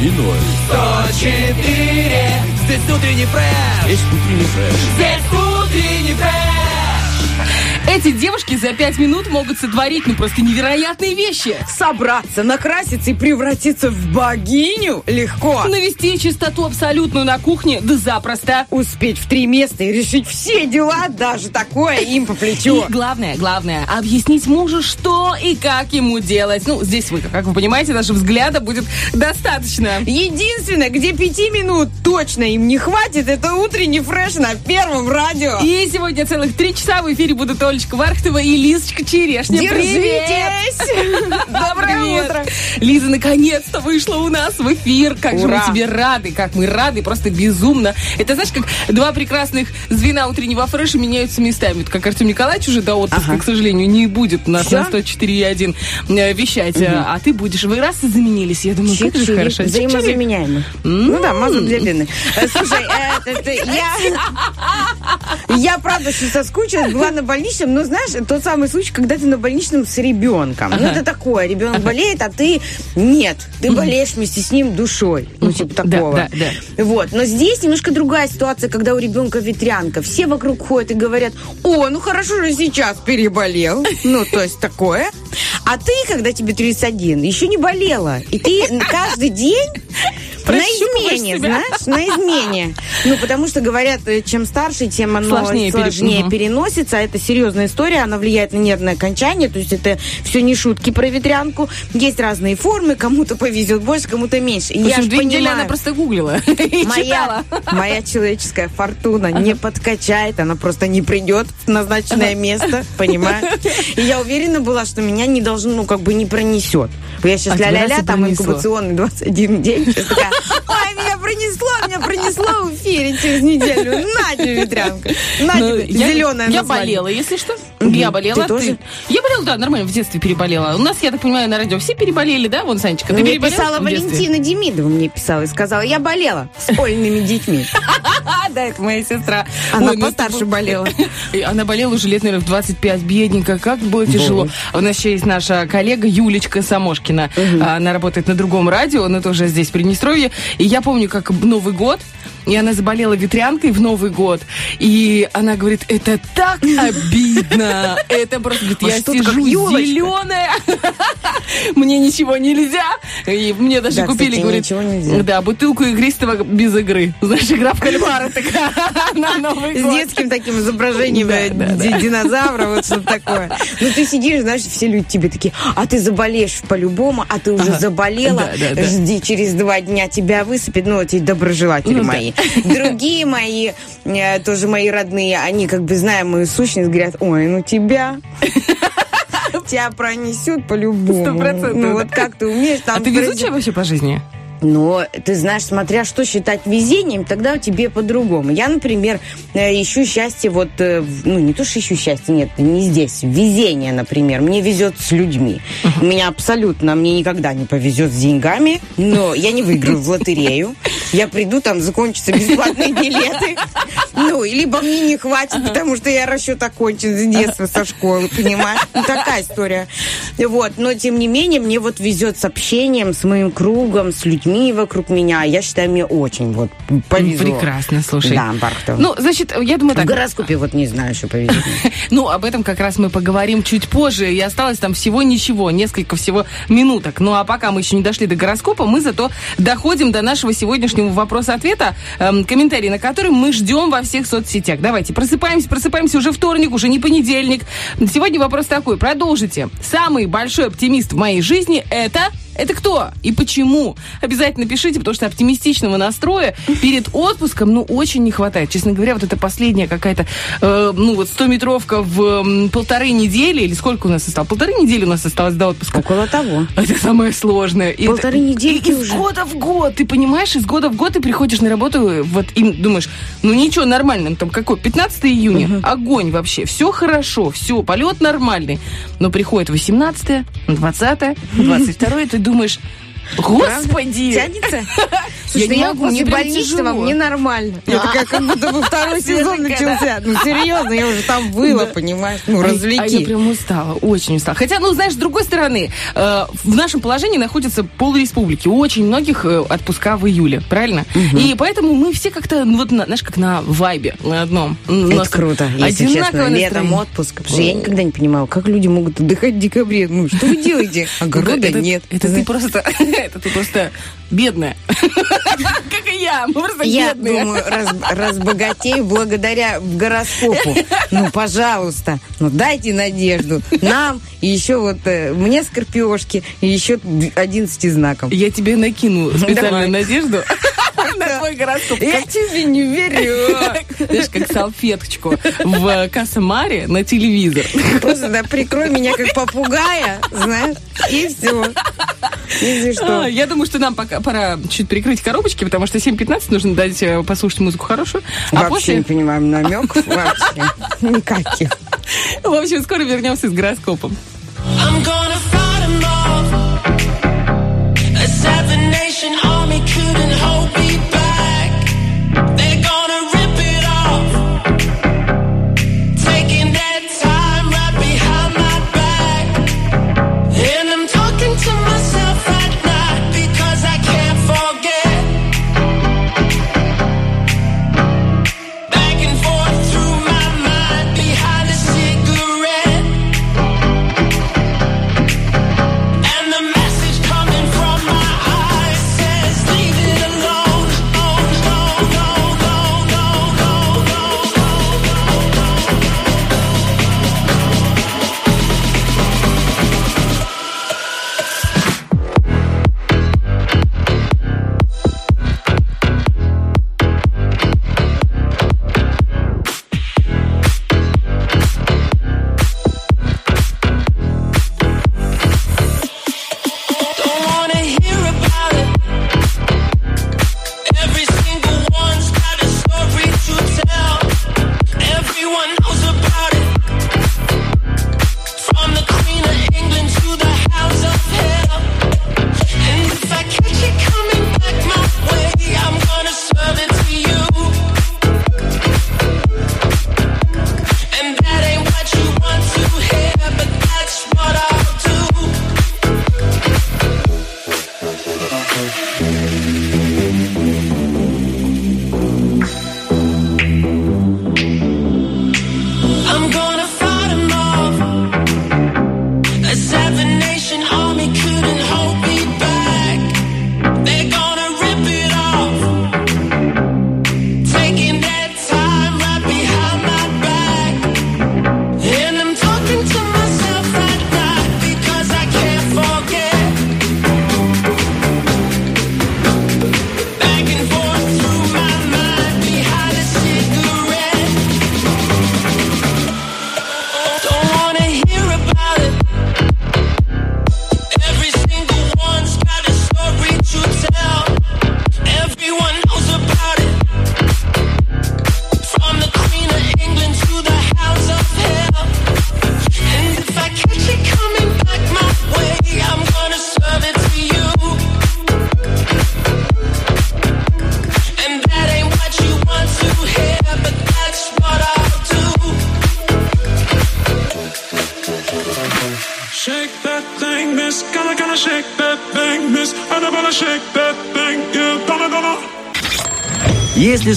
И ноль. 104 Здесь утренний фреш Есть утренний фреш. Здесь утренний фреш Эти девушки за пять минут могут сотворить, ну, просто невероятные вещи. Собраться, накраситься и превратиться в богиню легко. Навести чистоту абсолютную на кухне, да запросто. Успеть в три места и решить все дела, даже такое им по плечу. И главное, главное, объяснить мужу, что и как ему делать. Ну, здесь вы, как вы понимаете, даже взгляда будет достаточно. Единственное, где пяти минут точно им не хватит, это утренний фреш на первом радио. И сегодня целых три часа в эфире будут Олечка Вархтова и Лизочка Черешня. Держитесь! Доброе утро! Лиза наконец-то вышла у нас в эфир. Как же Ура. мы тебе рады, как мы рады, просто безумно. Это знаешь, как два прекрасных звена утреннего фреша меняются местами. Вот как Артем Николаевич уже до отпуска, Ага. к сожалению, не будет у нас Всё? на 104,1 э, вещать. А ты будешь. Вы раз и заменились. Я думаю, как же Чик-чирик. хорошо. Чик-чирик. Взаимозаменяемы. Ну да, мазок для длины. Э, Слушай, э, я... Я, правда, соскучилась, была на больничном, но, знаешь, тот самый случай, когда ты на больничном с ребенком. Ну, это такое, ребенок болеет, а ты нет. Ты болеешь вместе с ним душой. Ну, типа Да, такого. да, да. Вот. Но здесь немножко другая ситуация, когда у ребенка ветрянка. Все вокруг ходят и говорят, о, ну хорошо же сейчас переболел. Ну, то есть такое. А ты, когда тебе 31, еще не болела. И ты каждый день на измене, знаешь, на измене. Ну, потому что говорят, э, чем старше, тем оно Сложнее сложнее, пере- переносится. А Это серьезная история, она влияет на нервное окончание. То есть это все не шутки про ветрянку. Есть разные формы, кому-то повезет больше, кому-то меньше. В я общем, ж две недели понимаю, она просто гуглила и моя, читала. моя человеческая фортуна не подкачает, она просто не придет в назначенное место, понимаешь? И я уверена была, что меня не должно, ну, как бы не пронесет. Я сейчас А ля-ля-ля, там инкубационный 21 день. Ой, пронесло, меня пронесло в эфире через неделю. На тебе, ветрянка. На Ну, тебе, я- зеленая Я болела, если что. Я болела. Ты тоже? Я болела, да, нормально, в детстве переболела. У нас, я так понимаю, на радио все переболели, да? Вон, Санечка, ты Мне переболела писала? Валентина Демидова, мне писала и сказала, я болела с школьными детьми. Да, это моя сестра. Она ну, постарше болела. Она болела уже лет, наверное, в 25, бедненько. Как было тяжело. А У нас еще есть наша коллега Юлечка Самошкина. Она работает на другом радио, но тоже здесь, в Приднестровье. И я помню, как Новый год, и она заболела ветрянкой в Новый год. И она говорит, это так обидно. Это просто, говорит, А я что сижу зеленая. Мне ничего нельзя. И мне даже Да, купили, говорит, да, бутылку игристого без игры. Знаешь, игра в кальмара такая на Новый С год. детским таким изображением э, динозавра, вот что-то такое. Ну, ты сидишь, знаешь, все люди тебе такие, а ты заболеешь по-любому, а ты уже заболела, жди, через два дня тебя высыпят, ну, эти доброжелатели Ну, мои. Другие мои, э, тоже мои родные, они как бы, зная мою сущность, говорят, ой, ну тебя... Тебя пронесет по-любому. Сто процентов, Ну, вот как ты умеешь там... А ты везучая вообще по жизни? Но ты знаешь, смотря что считать везением, тогда тебе по-другому. Я, например, э, ищу счастье вот, э, ну не то, что ищу счастье, нет, не здесь. Везение, например. Мне везет с людьми. Меня абсолютно, мне никогда не повезет с деньгами, но я не выиграю в лотерею. Я приду, там закончатся бесплатные билеты. Ну, либо мне не хватит, потому что я расчет окончен с детства, со школы, понимаешь? Ну, такая история. Вот, но тем не менее, мне вот везет с общением, с моим кругом, с людьми вокруг меня. Я считаю, мне очень вот повезло. Прекрасно, слушай. Да, Бархтов. Ну, значит, я думаю в так. гороскопе вот не знаю, что повезет. Ну, об этом как раз мы поговорим чуть позже. И осталось там всего ничего, несколько всего минуток. Ну, а пока мы еще не дошли до гороскопа, мы зато доходим до нашего сегодняшнего вопроса-ответа, эм, комментарий на который мы ждем во всех соцсетях. Давайте, просыпаемся, просыпаемся уже вторник, уже не понедельник. Сегодня вопрос такой, продолжите. Самый большой оптимист в моей жизни это Это кто и почему? Обязательно пишите, потому что оптимистичного настроя перед отпуском, ну, очень не хватает. Честно говоря, вот эта последняя какая-то, э, ну, вот 100-метровка в м, полторы недели, или сколько у нас осталось? Полторы недели у нас осталось до отпуска. Около того. Это самое сложное. Полторы это- недельки и из уже. года в год, ты понимаешь, из года в год ты приходишь на работу, вот и думаешь, ну ничего, нормально, там какой, 15 июня, огонь вообще, все хорошо, все, полет нормальный. Но приходит 18 20 22 и ты думаешь, господи! Тянется? Я Слушай, не я могу, мне больничного, тяжело. мне нормально. Я такая, как будто бы второй сезон начался. Ну, серьезно, я уже там была, понимаешь? Ну, А- А я развлеки. прям устала, очень устала. Хотя, ну, знаешь, с другой стороны, э, в нашем положении находится пол республики. У очень многих э, отпуска в июле, правильно? И поэтому мы все как-то, ну, вот, на- знаешь, как на вайбе, на одном. Это круто, если честно. Летом отпуск. Потому что я никогда не понимала, как люди могут отдыхать в декабре. Ну, что вы делаете? Огорода это, нет. Это ты просто, это ты просто бедная. Как и я, мы просто Я бедные. думаю, раз- разбогатею благодаря гороскопу. Ну, пожалуйста, ну дайте надежду. Нам и еще вот э, мне скорпиошки и еще 11 знаков. Я тебе накину Давай. специальную надежду на твой гороскоп. Я тебе не верю. Знаешь, как салфеточку в Касамаре на телевизор. Просто да, прикрой меня как попугая, знаешь, и все. Если А, что. Я думаю, что нам пока пора чуть прикрыть коробочки, потому что 7.15 нужно дать э, послушать музыку хорошую. А Вообще не после, понимаем намеков вообще. Никаких. в общем, скоро вернемся с гороскопом. I'm gonna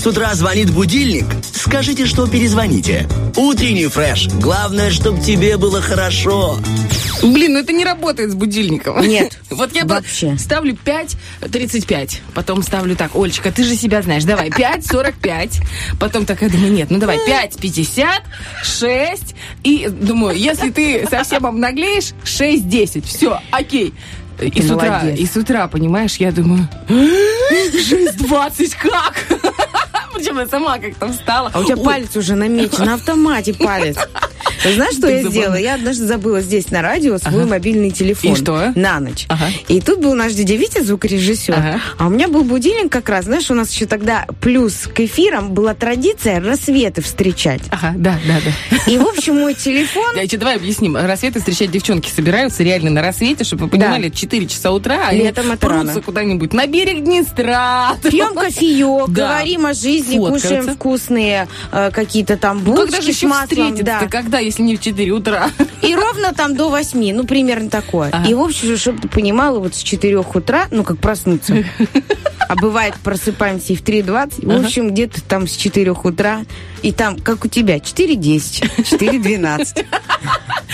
с утра звонит будильник, скажите, что перезвоните. Утренний фреш. Главное, чтобы тебе было хорошо. Блин, ну это не работает с будильником. Нет, Вот я вообще. ставлю 5.35. Потом ставлю так, Олечка, ты же себя знаешь. Давай, 5.45. Потом такая думаю, нет, ну давай, 5.50, 6. И думаю, если ты совсем обнаглеешь, 6.10. Все, окей. И с, утра, и с утра, понимаешь, я думаю, 6.20 как? Причем я сама как-то встала. А у тебя палец уже намечен, на автомате палец. Ты Знаешь, что я сделала? Я однажды забыла здесь на радио свой мобильный телефон. И что? На ночь. И тут был наш дядя Витя, звукорежиссер. А у меня был будильник как раз. Знаешь, у нас еще тогда плюс к эфирам была традиция рассветы встречать. Ага, да, да, да. И, в общем, мой телефон... Давайте, давай объясним. Рассветы встречать девчонки собираются реально на рассвете, чтобы вы понимали, 4 часа утра, они Летом это прутся рано. куда-нибудь на берег Днестра. Пьем кофеек, Да. говорим о жизни, кушаем вкусные э, какие-то там булочки когда же еще встретиться? да. Когда, если не в 4 утра? И ровно там до восьми, ну, примерно такое. Ага. И, в общем, чтобы ты понимала, вот с 4 утра, ну, как проснуться. А бывает, просыпаемся и в 3.20. В общем, где-то там с 4 утра. И там, как у тебя, 4.10, 4.12,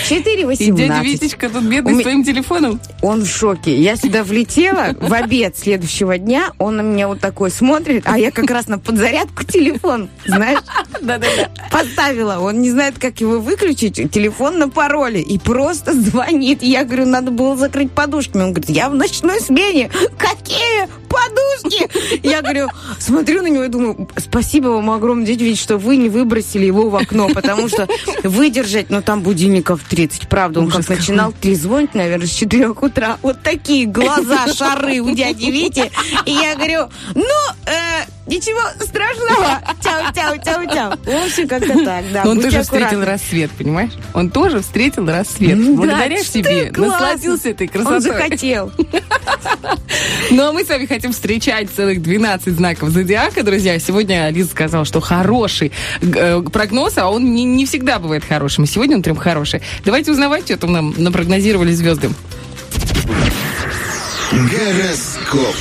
И дядя 4.18. Витечка тут бедный У ме- с твоим телефоном. Он в шоке. Я сюда влетела в обед следующего дня. Он на меня вот такой смотрит, а я как раз на подзарядку телефон, знаешь, Да-да-да. поставила. Он не знает, как его выключить. Телефон на пароле. И просто звонит. Я говорю, надо было закрыть подушками. Он говорит, я в ночной смене. Какие подушки? Я говорю, смотрю на него и думаю, спасибо вам огромное, дядя Вить, что вы не выбросили его в окно, потому что выдержать, ну там будильников 30, правда, он как начинал трезвонить, наверное, с 4 утра. Вот такие глаза, шары у дяди Вити. И я говорю, ну, э, ничего страшного. Чау, чау, чау, чау. В общем, как-то так, да. Но он тоже встретил рассвет, понимаешь? Он тоже встретил рассвет. Да, Благодаря тебе. Насладился этой Он красотой. захотел. Ну, а мы с вами хотим встречать целых 12 знаков зодиака, друзья. Сегодня Лиза сказала, что хороший прогноз, а он не, не всегда бывает хорошим. Сегодня он прям хороший. Давайте узнавать, что там нам напрогнозировали звезды. Гороскоп.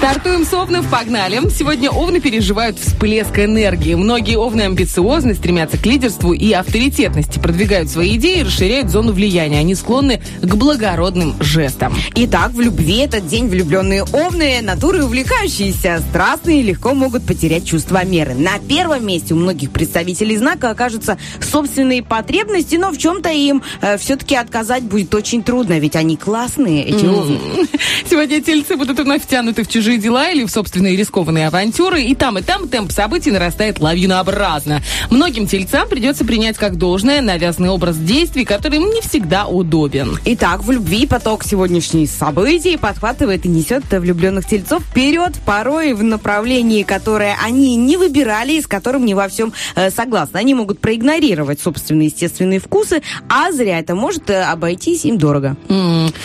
Стартуем с овнов, погнали. Сегодня овны переживают всплеск энергии. Многие овны амбициозны, стремятся к лидерству и авторитетности, продвигают свои идеи и расширяют зону влияния. Они склонны к благородным жестам. Итак, в любви этот день влюбленные овны, натуры увлекающиеся, страстные, легко могут потерять чувство меры. На первом месте у многих представителей знака окажутся собственные потребности, но в чем-то им все-таки отказать будет очень трудно, ведь они классные, эти овны. Сегодня тельцы будут вновь втянуты в чужие дела или в собственные рискованные авантюры. И там, и там темп событий нарастает лавинообразно. Многим тельцам придется принять как должное навязанный образ действий, который им не всегда удобен. Итак, в любви поток сегодняшних событий подхватывает и несет влюбленных тельцов вперед, порой в направлении, которое они не выбирали и с которым не во всем э, согласны. Они могут проигнорировать собственные естественные вкусы, а зря это может э, обойтись им дорого.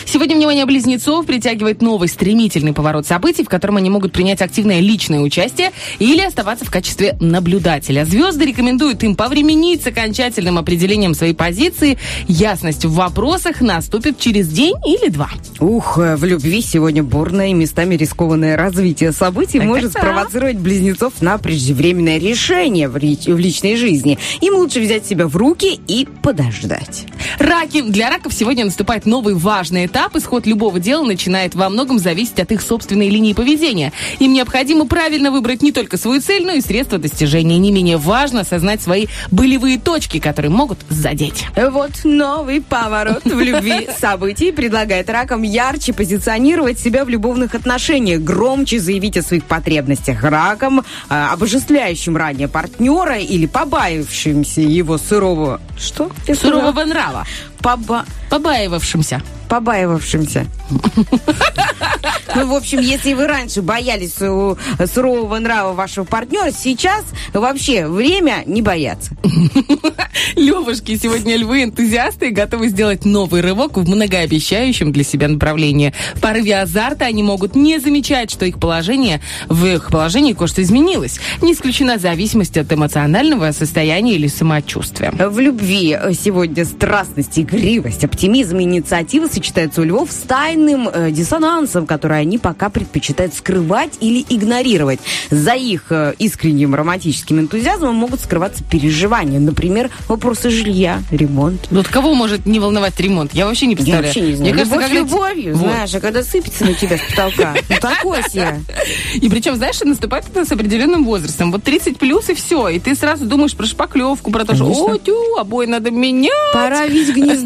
Сегодня внимание близнецов притягивает новый стремительный поворот событий, в котором они могут принять активное личное участие или оставаться в качестве наблюдателя. Звезды рекомендуют им повременить с окончательным определением своей позиции. Ясность в вопросах наступит через день или два. Ух, э, в любви сегодня бурное и местами рискованное развитие событий Так, может так, спровоцировать близнецов на преждевременное решение в, ри- в личной жизни. Им лучше взять себя в руки и подождать. Раки. Для раков сегодня наступает новый важный этап. Исход любого дела начинает во многом зависеть от их собственной линии поведения. Им необходимо правильно выбрать не только свою цель, но и средства достижения. Не менее важно осознать свои болевые точки, которые могут задеть. Вот новый поворот в любви событий предлагает ракам ярче позиционировать себя в любовных отношениях, громче заявить о своих потребностях ракам, а, обожествляющим ранее партнера или побаившимся его сырого... Что? Сурового нрава. Поба... Побаивавшимся. побаивавшимся. Ну, в общем, если вы раньше боялись своего сурового нрава вашего партнера, сейчас вообще время не бояться. Левушки, сегодня львы энтузиасты готовы сделать новый рывок в многообещающем для себя направлении. В порыве азарта они могут не замечать, что их положение, в их положении кое-что изменилось. Не исключена зависимость от эмоционального состояния или самочувствия. В любви сегодня страстность, игривость, оптимизм и инициатива сочетаются у львов с тайным э, диссонансом, который они пока предпочитают скрывать или игнорировать. За их э, искренним романтическим энтузиазмом могут скрываться переживания. Например, вопросы жилья, ремонт. Вот кого может не волновать ремонт? Я вообще не Я представляю. вообще не знаю. Мне кажется, Любовь когда- любовью, Вот. знаешь, а когда сыпется на тебя с потолка, ну такой себе. И причем, знаешь, наступает это с определенным возрастом. Вот 30 плюс и все. И ты сразу думаешь про шпаклевку, про то, что о, тю, обои надо менять. Пора видеть гнездо.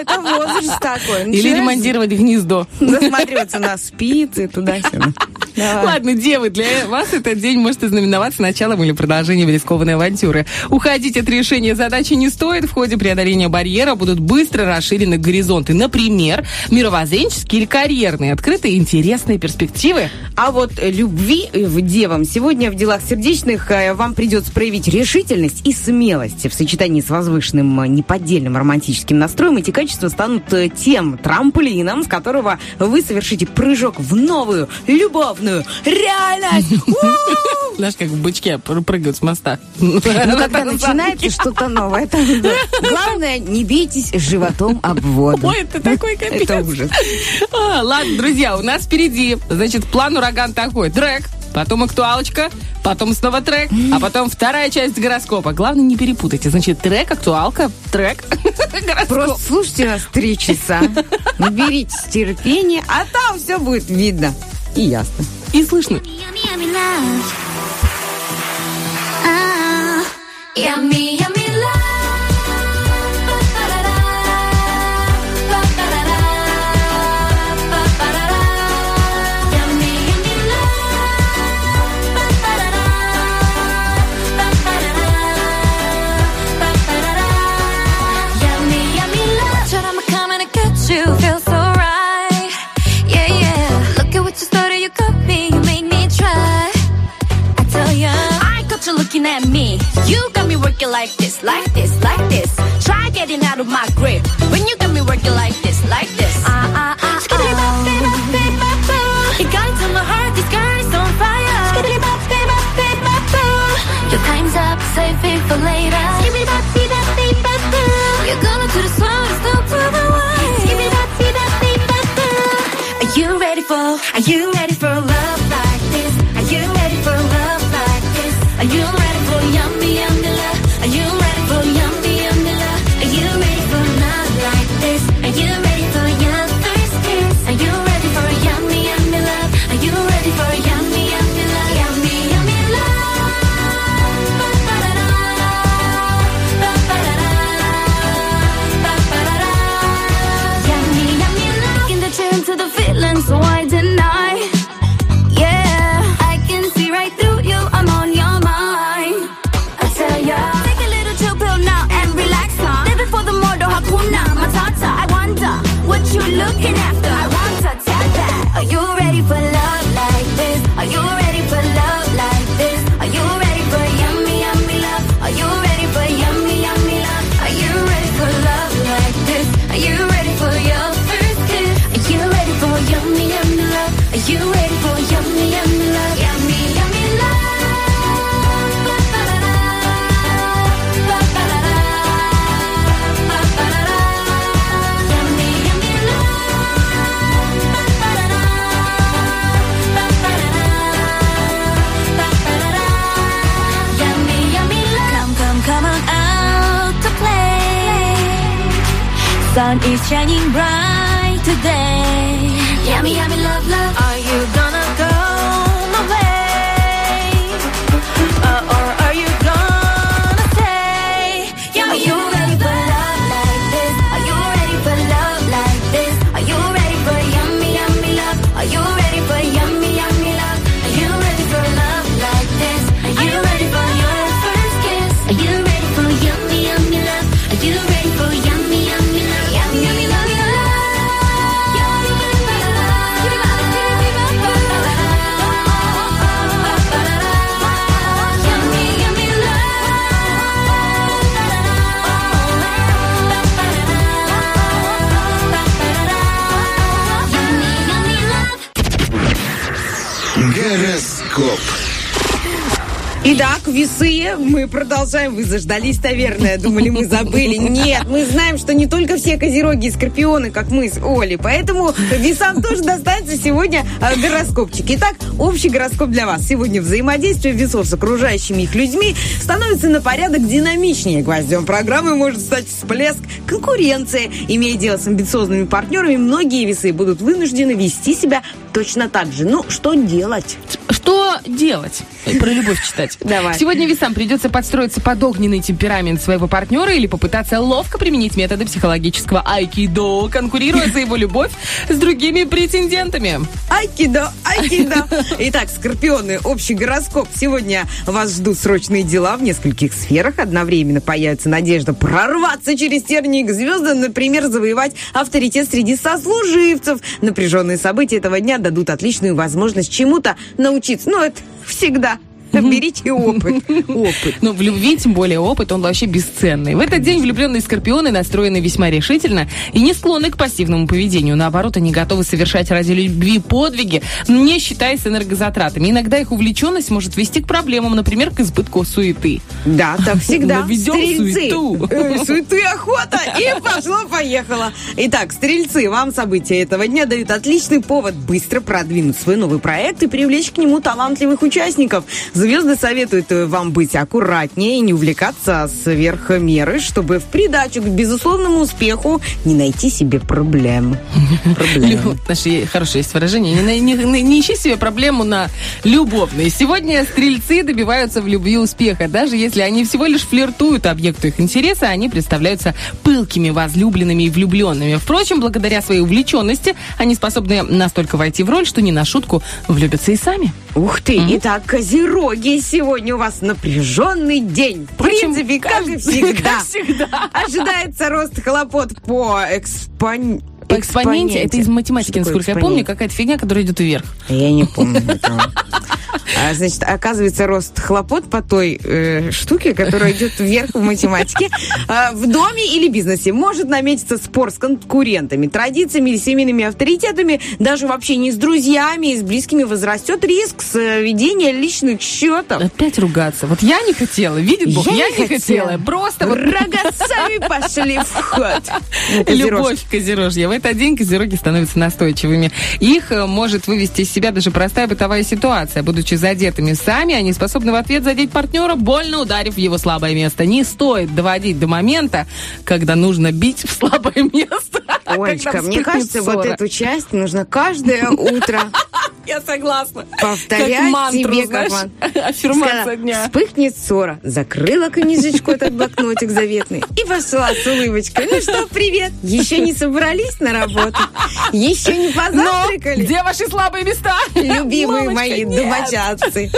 Это возраст такой. Или ремонтировать гнездо. Засматриваться на спицы туда-сюда. Давай. Ладно, девы, для вас этот день может ознаменоваться началом или продолжением рискованной авантюры. Уходить от решения задачи не стоит. В ходе преодоления барьера будут быстро расширены горизонты. Например, мировоззренческие или карьерные. Открытые интересные перспективы. А вот э, любви э, в девам сегодня в делах сердечных э, вам придется проявить решительность и смелость. В сочетании с возвышенным неподдельным романтическим настроем эти качества станут э, тем трамплином, с которого вы совершите прыжок в новую любовную реальность. Знаешь, как в бычке пр- прыгают с моста. Ну, когда начинается что-то новое, главное, не бийтесь животом об воду. Ой, это такой капец. Это ужас. А, ладно, друзья, у нас впереди, значит, план ураган такой. Трек, потом актуалочка, потом снова трек, а потом вторая часть гороскопа. Главное, не перепутайте. Значит, трек, актуалка, трек, гороскоп. Просто слушайте нас три часа, наберитесь терпения, а там все будет видно и ясно. И слышно. Yummy, yummy love. Yummy, yummy love. Looking at me. You got me working like this, like this, like this. Try getting out of my grip when you got me working like this, like this. Ah ah ah. Skiddly bop, bop, bop, bop, bop. You got into my heart, this girl is on fire. Skiddly bop, bop, bop, bop, bop. Your time's up, save it for later. Skiddly bop, bop, bop, bop, bop. You're gonna do the slow, slow to the wine. Skiddly bop, bop, bop, bop, bop. Are you ready for? Are you ready for love shining bright весы мы продолжаем. Вы заждались, наверное. Думали, мы забыли. Нет, мы знаем, что не только все козероги и скорпионы, как мы с Олей. Поэтому весам тоже достанется сегодня э, гороскопчик. Итак, общий гороскоп для вас. Сегодня взаимодействие весов с окружающими их людьми становится на порядок динамичнее. Гвоздем программы может стать всплеск конкуренции. Имея дело с амбициозными партнерами, многие весы будут вынуждены вести себя точно так же. Ну, что делать? Что делать? Про любовь читать. Давай. Сегодня весам придется подстроиться под огненный темперамент своего партнера или попытаться ловко применить методы психологического айкидо, конкурируя за его любовь с другими претендентами. Айкидо, айкидо. Итак, скорпионы, общий гороскоп. Сегодня вас ждут срочные дела в нескольких сферах. Одновременно появится надежда прорваться через тернии к звездам, например, завоевать авторитет среди сослуживцев. Напряженные события этого дня дадут отличную возможность чему-то научиться. Ну, это всегда. Берите опыт. Опыт. Но в любви, тем более опыт, он вообще бесценный. В этот день влюбленные скорпионы настроены весьма решительно и не склонны к пассивному поведению. Наоборот, они готовы совершать ради любви подвиги, не считаясь энергозатратами. Иногда их увлеченность может вести к проблемам, например, к избытку суеты. Да, так всегда. Наведем Стрельцы. суету. Э, Суету и охота. И пошло-поехало. Итак, стрельцы, вам события этого дня дают отличный повод быстро продвинуть свой новый проект и привлечь к нему талантливых участников. Звезды советуют э, вам быть аккуратнее и не увлекаться сверх меры, чтобы в придачу к безусловному успеху не найти себе проблем. Проблем. Знаешь, хорошее есть выражение. Не, на- не- не- не ищи себе проблему на любовные. Сегодня стрельцы добиваются в любви успеха. Даже если они всего лишь флиртуют объекту их интереса, они представляются пылкими, возлюбленными и влюбленными. Впрочем, благодаря своей увлеченности, они способны настолько войти в роль, что не на шутку влюбятся и сами. Ух ты! Итак, козероги, сегодня у вас напряженный день. В принципе, как и всегда. всегда. Ожидается рост хлопот по экспон... По экспоненте, это из математики, Что насколько я помню, какая-то фигня, которая идет вверх. Я не помню этого. А, Значит, оказывается, рост хлопот по той э, штуке, которая идет вверх в математике, а, в доме или бизнесе может наметиться спор с конкурентами, традициями или семейными авторитетами, даже в общении с друзьями и с близкими возрастет риск сведения личных счетов. Опять ругаться. Вот я не хотела, видит Бог, я, не не хотела. Просто вот Рогацами пошли в ход. Любовь козерожья. В этот день козероги становятся настойчивыми. Их э, может вывести из себя даже простая бытовая ситуация. Будучи задетыми сами, они способны в ответ задеть партнера, больно ударив его слабое место. Не стоит доводить до момента, когда нужно бить в слабое место. Олечка, Когда мне кажется, вот эту часть нужно каждое утро Я согласна. повторять как мантру, себе, знаешь, как ман- аффирмация Сказала, дня. Вспыхнет ссора, закрыла книжечку этот блокнотик заветный и пошла с улыбочкой. Ну что, привет, еще не собрались на работу? Еще не Но позавтракали? где ваши слабые места? Любимые Мамочка, мои нет. домочадцы.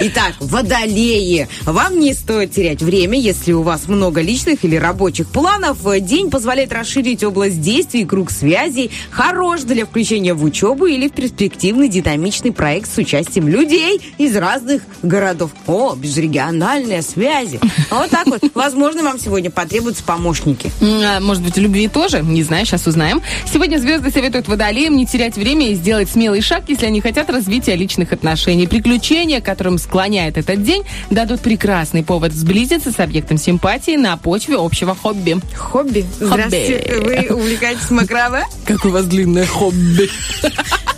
Итак, водолеи. Вам не стоит терять время, если у вас много личных или рабочих планов. День позволяет расширить область действий и круг связей. Хорош для включения в учебу или в перспективный динамичный проект с участием людей из разных городов. О, межрегиональные связи. Вот так вот. Возможно, вам сегодня потребуются помощники. А, Может быть, любви тоже? Не знаю, сейчас узнаем. Сегодня звезды советуют водолеям не терять время и сделать смелый шаг, если они хотят развития личных отношений. Приключения, которым склоняет этот день, дадут прекрасный повод сблизиться с объектом симпатии на почве общего хобби. Хобби. Здравствуйте. Вы увлекаетесь макраме? Как у вас длинное хобби.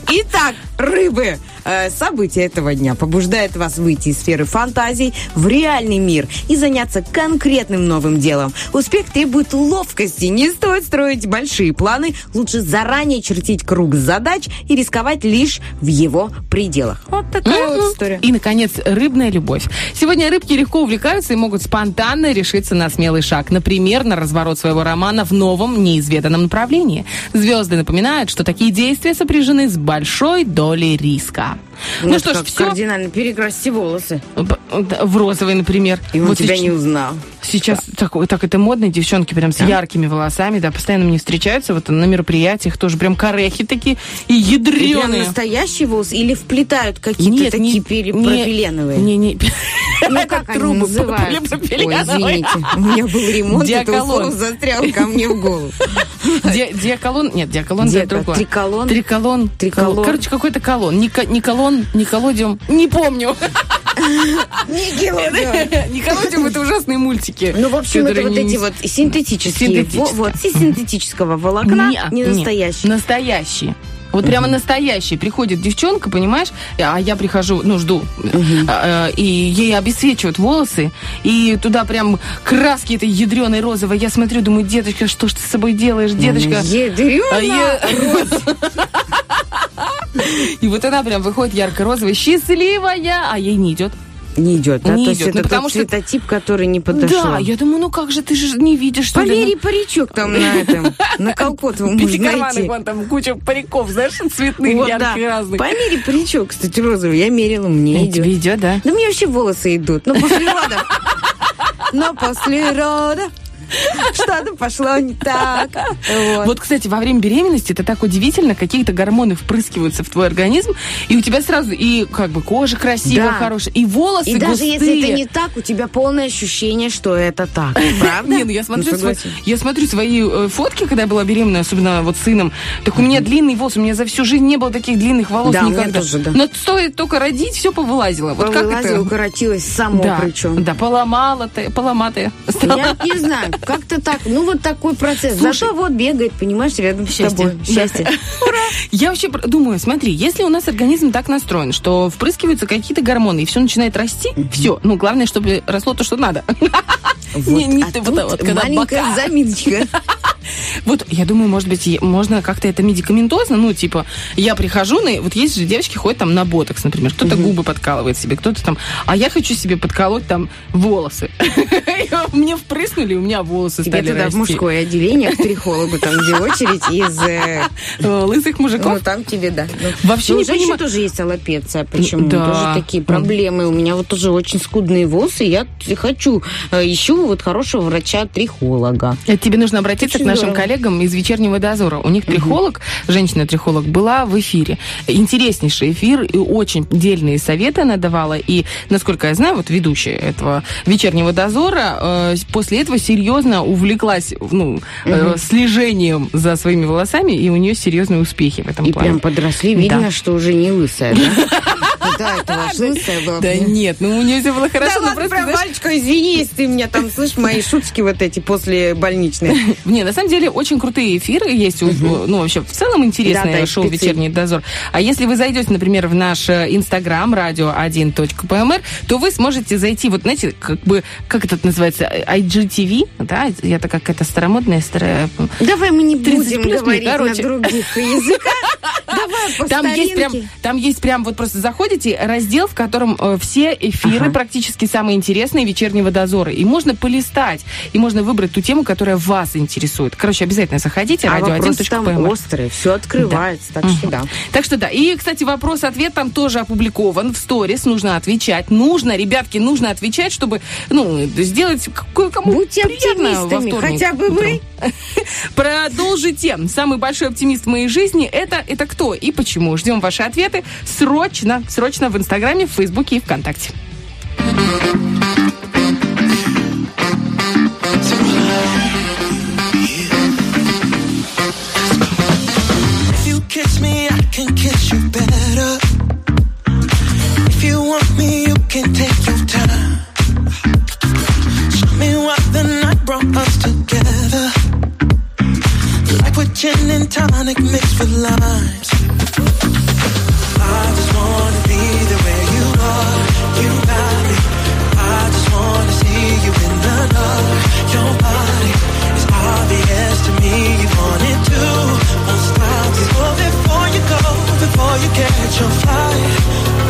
Итак, рыбы. Э, Событие этого дня побуждает вас выйти из сферы фантазий в реальный мир и заняться конкретным новым делом. Успех требует ловкости. Не стоит строить большие планы. Лучше заранее чертить круг задач и рисковать лишь в его пределах. Вот такая вот история. И, наконец, рыбная любовь. Сегодня рыбки легко увлекаются и могут спонтанно решиться на смелый шаг. Например, на разворот своего романа в новом, неизведанном направлении. Звезды напоминают, что такие действия сопряжены с большой долей риска. Ну, Вот что ж, как все. Кардинально перекрасьте волосы. В розовый, например. И он Вот тебя сейчас- не узнал. Сейчас такой, так это модно, девчонки прям с яркими волосами, да, постоянно мне встречаются вот на мероприятиях тоже прям корехи такие и И прям ядреные. настоящие волосы или вплетают какие-то такие не- пере- не-? Не, не. Ну, Это как они трубы называются? Ой, извините, у меня был ремонт, это Диаколон. слово застрял ко мне в голову. Ди- Диаколон, нет, диаколон Диако- это другое. триколон? Триколон. Триколон. Короче, какой-то колон. Ника- Николон, Николодиум, не помню. Никелодеон. Николодиум это ужасные мультики. Ну, в общем, это вот не- эти вот синтетические. Синтетические. во- Вот, из синтетического волокна, Не, не не, настоящие. Настоящие. Вот прямо настоящие. Приходит девчонка, понимаешь, а я прихожу, ну, жду, а, э, и ей обесцвечивают волосы, и туда прям краски этой ядреной розовой. Я смотрю, думаю, деточка, что ж ты с собой делаешь, деточка? Ядрёна. И вот она прям выходит ярко-розовая, счастливая, а ей не идет. Не идет, да? Не То есть идет, это ну, тот потому что- цветотип, который не подошел. Да, я думаю, ну как же, ты же не видишь, что ли? Помери паричок там на этом, на колпотовом можно найти. вон там куча париков, знаешь, цветных, Вот, да. ярких, разных. Помери паричок, кстати, розовый. Я мерила, мне Ну, идет. Тебе идет, да? Да мне вообще волосы идут. Но после родов. Но после родов что-то пошло не так. Вот. Вот, кстати, во время беременности это так удивительно, какие-то гормоны впрыскиваются в твой организм, и у тебя сразу и как бы кожа красивая, Да. хорошая, и волосы И даже густые. если это не так, у тебя полное ощущение, что это так. Правда? Не, ну я смотрю, Ну, я смотрю свои э, фотки, когда я была беременна, особенно вот сыном. Так у меня длинный волос, у меня за всю жизнь не было таких длинных волос Да, никогда. тоже, да. Но стоит только родить, все повылазило. Вот как Повылазила, это? укоротилась само Да, причем. да, поломала ты, поломатая. Я не знаю, как-то так. Ну, вот такой процесс. Слушай. Зато вот бегает, понимаешь, рядом с Счастье. тобой. Счастье. Я вообще думаю, смотри, если у нас организм так настроен, что впрыскиваются какие-то гормоны, и все начинает расти, все. Ну, главное, чтобы росло то, что надо. Не- не а ты тут вот, вот когда маленькая бока. заминочка. Вот, я думаю, может быть, можно как-то это медикаментозно, ну, типа, я прихожу, на, вот есть же девочки ходят там на ботокс, например, кто-то губы подкалывает себе, кто-то там, а я хочу себе подколоть там волосы. Мне впрыснули, у меня волосы стали туда в мужское отделение к трихологу, там, где очередь из... э, Лысых мужиков. Ну, там тебе, да. Ну, Вообще ну, не понимаю. тоже есть аллопеция. Почему? Тоже такие проблемы. У меня вот тоже очень скудные волосы. Я хочу, э, ищу вот хорошего врача-трихолога. Тебе нужно обратиться к нашим коллегам из вечернего дозора. У них трихолог, женщина-трихолог, была в эфире. Интереснейший эфир, и очень дельные советы она давала. И, насколько я знаю, вот ведущая этого вечернего дозора э, после этого серьезно увлеклась ну, э, слежением за своими волосами, и у нее серьезные успехи в этом И плане. прям подросли. Видно, Да. что уже не лысая, да? Да, это была. Да нет, ну у нее все было хорошо. Да ладно, знаешь, Валечка, извини, если ты меня там слышишь, мои шутки вот эти после больничные. Не, на самом деле очень крутые эфиры есть, у- ну вообще в целом интересное шоу. «Вечерний дозор». А если вы зайдете, например, в наш э, инстаграм radio1.pmr, то вы сможете зайти, вот знаете, как бы, как это называется, IGTV, да, это какая-то старомодная, старая... Давай мы не 30 будем говорить на других языках. Давай по Там есть прям, там есть прям, вот просто заходите, раздел, в котором э, все эфиры, Ага. практически самые интересные вечернего дозора. И можно полистать, и можно выбрать ту тему, которая вас интересует. Короче, обязательно заходите, А вопрос там radio1.pmr. острый, все открывается, так что да. Так что да. И, кстати, вопрос-ответ там тоже опубликован в сторис. Нужно отвечать. Нужно, ребятки, нужно отвечать, чтобы, ну, сделать кое-кому Будьте приятно во вторник хотя бы вы. утром. Продолжите. Самый большой оптимист в моей жизни это, это кто и почему? Ждем ваши ответы срочно, срочно в Инстаграме, в Фейсбуке и ВКонтакте. Gin and tonic mixed with limes. I just you in the dark. Your body is obvious to me. You. Won't stop before you go, before you catch your flight.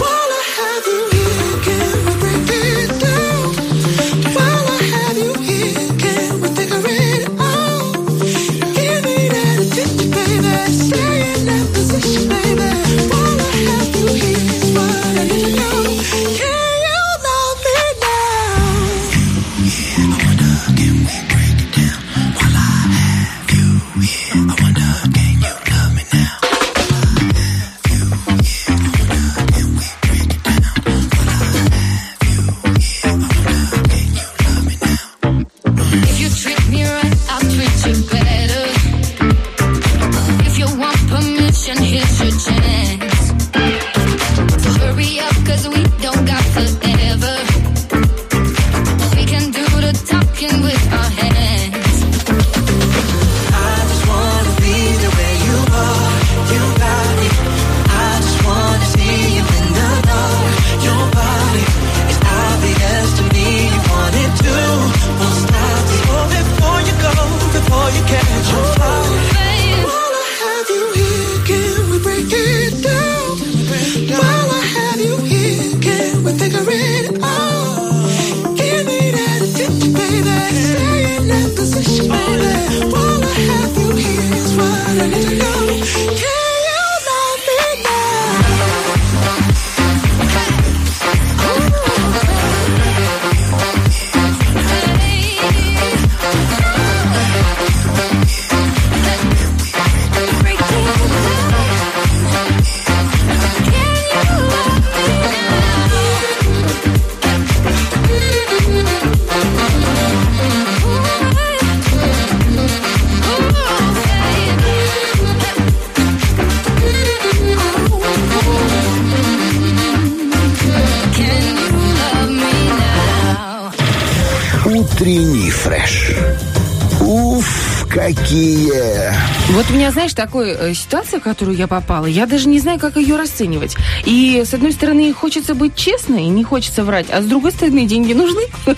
Такая э, ситуация, в которую я попала, я даже не знаю, как ее расценивать. И, с одной стороны, хочется быть честной, и не хочется врать, а с другой стороны, деньги нужны.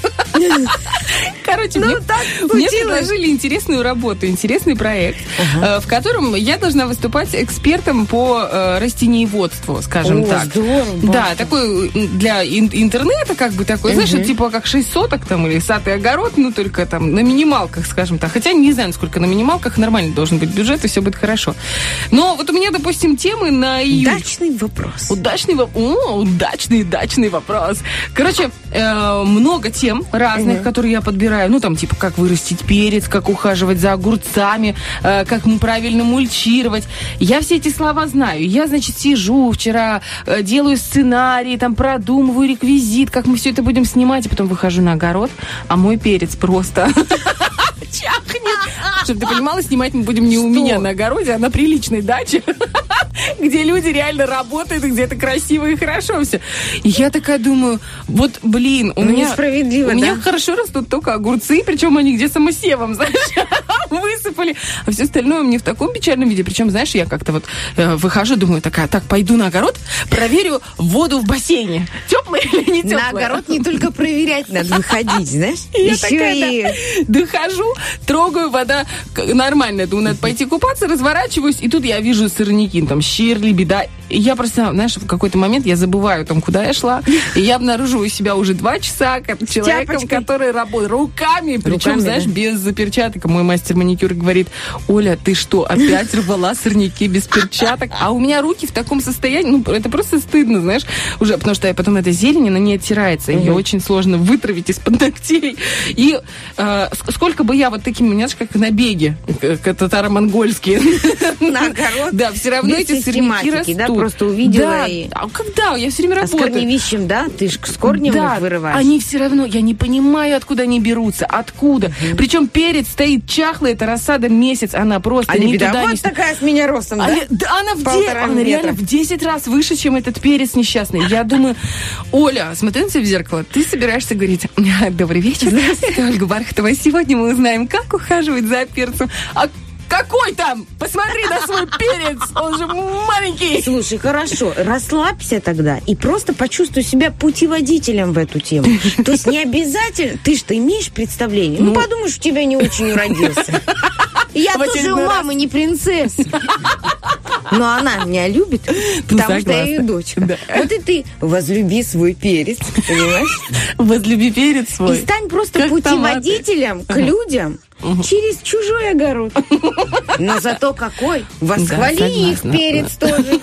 Короче, мне, мне предложили интересную работу, интересный проект, э, в котором я должна выступать экспертом по э, растениеводству, скажем О, так. здорово. Да, такой для ин- интернета, как бы такой, знаешь, вот типа как 6 соток там или сад и огород, ну только там на минималках, скажем так. Хотя не знаю, сколько на минималках, нормально должен быть бюджет, и все будет хорошо. Но вот у меня, допустим, темы на июль. Удачный вопрос. Удачный вопрос. О, удачный, удачный вопрос. Короче, э, много тем разных, которые я подбираю. Ну, там, типа, как вырастить перец, как ухаживать за огурцами, э, как правильно мульчировать. Я все эти слова знаю. Я, значит, сижу вчера, э, делаю сценарий, там, продумываю реквизит, как мы все это будем снимать, и потом выхожу на огород, а мой перец просто чахнет. Чтобы ты понимала, снимать мы будем не у меня на огороде, а на приличной даче, где люди реально работают, и где это красиво и хорошо все. И я такая думаю, вот, блин, у Ну, меня... несправедливо, У меня да? хорошо растут только огурцы, причем они где самосевом, знаешь, высыпали. А все остальное мне в таком печальном виде. Причем, знаешь, я как-то вот э, выхожу, думаю, такая, так, пойду на огород, проверю воду в бассейне. Теплая или не теплая? На огород не только проверять надо выходить, знаешь? Я такая, и... дохожу, трогаю, вода нормальная. Думаю, надо пойти купаться, разворачиваюсь, и тут я вижу сорняки, там, щерли, беда. Я просто, знаешь, в какой-то момент я забываю, там, куда я шла, и я обнаруживаю себя уже два часа как человеком, Тяпочкой. который работает руками, причем, Руками, знаешь, да. без перчаток. Мой мастер маникюра говорит, Оля, ты что, опять рвала сорняки без перчаток? А у меня руки в таком состоянии, ну, это просто стыдно, знаешь, уже, потому что потом эта зелень, она не оттирается, ее очень сложно вытравить из-под ногтей. И э, сколько бы я вот такими, знаешь, как на беге, как татаро-монгольские. На огород Да, все равно эти сорняки растут. Просто увидела Да, и- А когда? Я все время А с работаю. корневищем, да? Ты ж с корнем Да, их вырываешь. они все равно, я не понимаю, откуда они берутся, откуда. Причем перец стоит чахлый, это рассада месяц, она просто А не беда. туда, Вот сюда. такая с меня ростом, А да? да, она в, де- она реально в 10 раз выше, чем этот перец несчастный. Я думаю, Оля, смотри на себя в зеркало, ты собираешься говорить, добрый вечер, здравствуйте, Ольга Бархатова. Сегодня мы узнаем, как ухаживать за перцем. А какой там? Посмотри на свой перец, он же маленький. Слушай, хорошо, расслабься тогда и просто почувствуй себя путеводителем в эту тему. То есть не обязательно, ты что, имеешь представление? Ну, подумаешь, у тебя не очень уродился. Я тоже у мамы не принцесса. Но она меня любит, потому что я ее дочка. Да. Вот и ты возлюби свой перец, понимаешь? Возлюби перец И свой. стань просто Как путеводителем к людям через чужой огород. Но зато какой! Восхвали их перец тоже.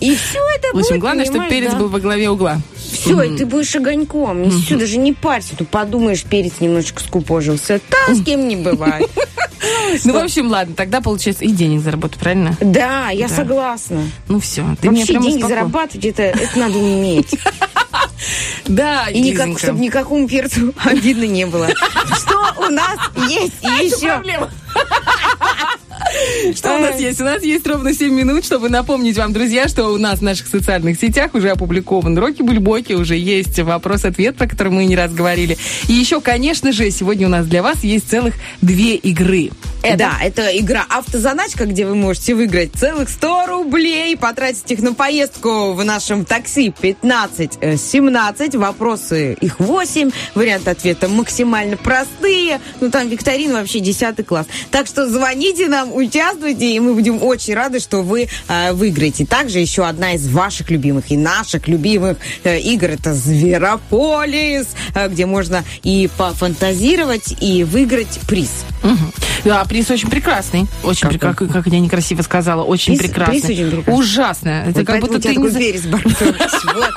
И все это В общем, будет, главное, чтобы перец да. был во главе угла. Все, и ты будешь огоньком. Не все, даже не парься. Тут подумаешь, перец немножечко скупожился. Да, с кем не бывает. Ну, в общем, ладно, тогда получается и денег заработать, правильно? Да, я согласна. Ну все, Вообще деньги зарабатывать, это, надо уметь. Да, И никак, чтобы никакому перцу обидно не было. Что у нас есть Это еще? Что у нас есть? У нас есть ровно 7 минут, чтобы напомнить вам, друзья, что у нас в наших социальных сетях уже опубликован Роки Бульбоки, уже есть вопрос-ответ, про который мы не раз говорили. И еще, конечно же, сегодня у нас для вас есть целых две игры. Это Да, это игра «Автозаначка», где вы можете выиграть целых 100 рублей, потратить их на поездку в нашем такси 15-17. Вопросы их 8, варианты ответа максимально простые. Ну, там викторина вообще 10 класс. Так что звоните нам, участвуйте, и мы будем очень рады, что вы э, выиграете. Также еще одна из ваших любимых и наших любимых э, игр – это «Зверополис», э, где можно и пофантазировать, и выиграть приз. Мгм. Да, приз очень прекрасный. Очень Как прекрасный, как, я некрасиво сказала. Очень Приз- прекрасный. приз очень прекрасный. Ужасно. Это Вот как поэтому будто ты не Барбарович. Вот.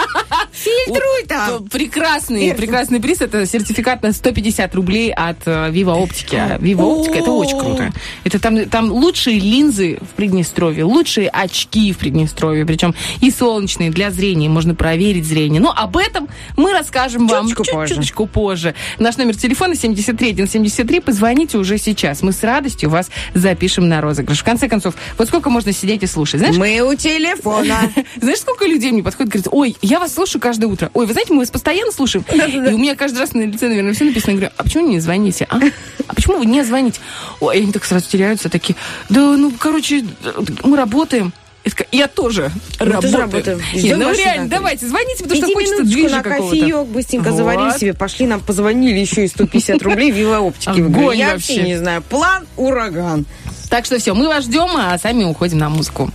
Фильтруй там. Прекрасный, прекрасный приз. Это сертификат на 150 рублей от Viva Оптики. Viva Оптика это очень круто. Это там, там лучшие линзы в Приднестровье, лучшие очки в Приднестровье, причем и солнечные для зрения, можно проверить зрение. Но об этом мы расскажем вам Чуточку чуть- позже. чуточку позже. Наш номер телефона 73173. Позвоните уже сейчас. Мы с радостью вас запишем на розыгрыш. В конце концов, вот сколько можно сидеть и слушать? Знаешь, Мы у телефона. знаешь, сколько людей мне подходит, говорит, ой, я вас слушаю каждое утро. Ой, вы знаете, мы вас постоянно слушаем. И у меня каждый раз на лице, наверное, все написано. Я говорю, а почему не звоните, а? А почему вы не звоните? Ой, они так сразу теряются, такие, да, ну, короче, мы работаем. Я такая, Я тоже Мы работаю. тоже работаем. Ждем ну реально, сюда. давайте, звоните, потому что Иди хочется минуточку движа на кофеек быстренько заварили Вот. себе, пошли нам позвонили еще и 150 рублей вилла оптики. Я вообще не знаю. План ураган. Так что все, мы вас ждем, а сами уходим на музыку.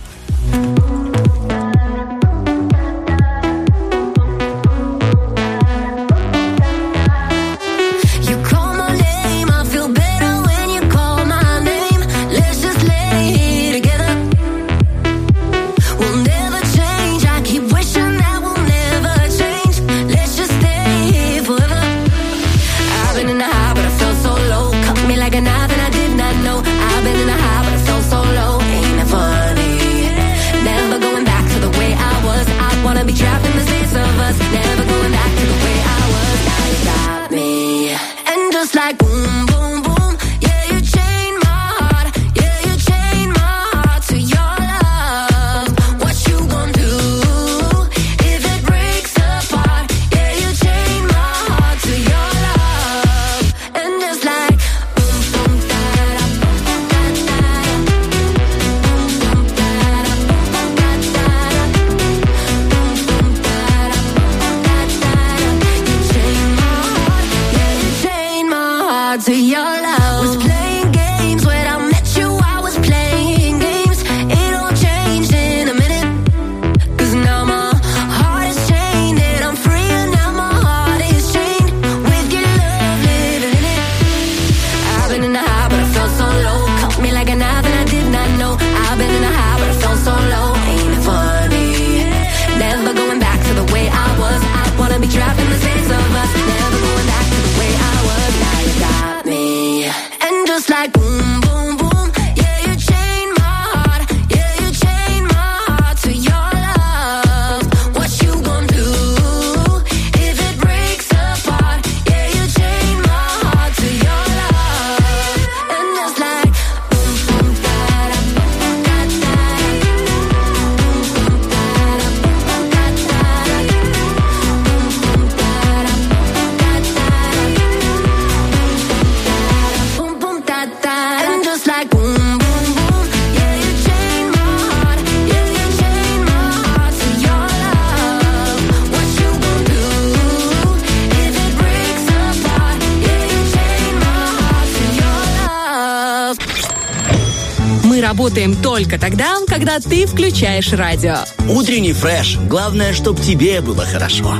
Только тогда, когда ты включаешь радио. Утренний фреш. Главное, чтобы тебе было хорошо.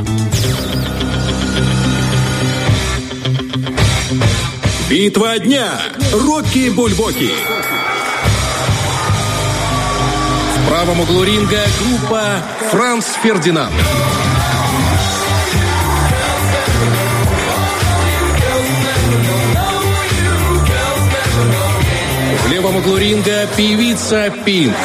Битва дня. Рокки Бульбоки. В правом углу ринга группа Франц Фердинанд. В левом углу ринга певица Пинк.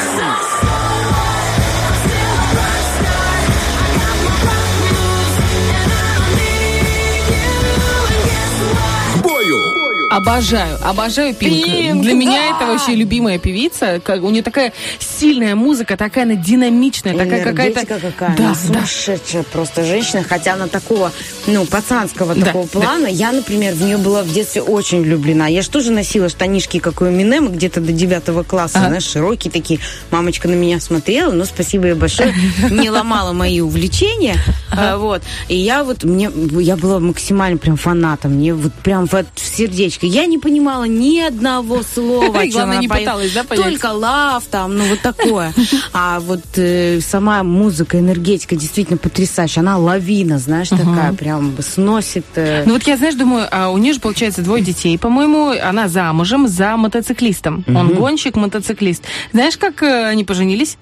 Обожаю, обожаю Пинк. Пинк, Для меня да! это вообще любимая певица. Как, у нее такая сильная музыка, такая она динамичная, такая какая-то... Какая, Да, она да. сумасшедшая просто женщина, хотя она такого, ну, пацанского Да, такого да. плана. Я, например, в нее была в детстве очень влюблена. Я же тоже носила штанишки, как у Эминема, где-то до девятого класса, Ага. знаешь, широкие такие. Мамочка на меня смотрела, но спасибо ей большое, не ломала мои увлечения. А, Вот. И я вот, мне, я была максимально прям фанатом, мне вот прям в, в сердечко. Я не понимала ни одного слова, о чем Главное, она не пыталась, да? Только лав там, ну вот такое. А вот э, сама музыка, энергетика действительно потрясающая. Она лавина, знаешь, такая, прям сносит. э, Ну вот я, знаешь, думаю, а у нее же, получается, двое детей, по-моему, она замужем за мотоциклистом. Он гонщик, мотоциклист. Знаешь, как э, они поженились?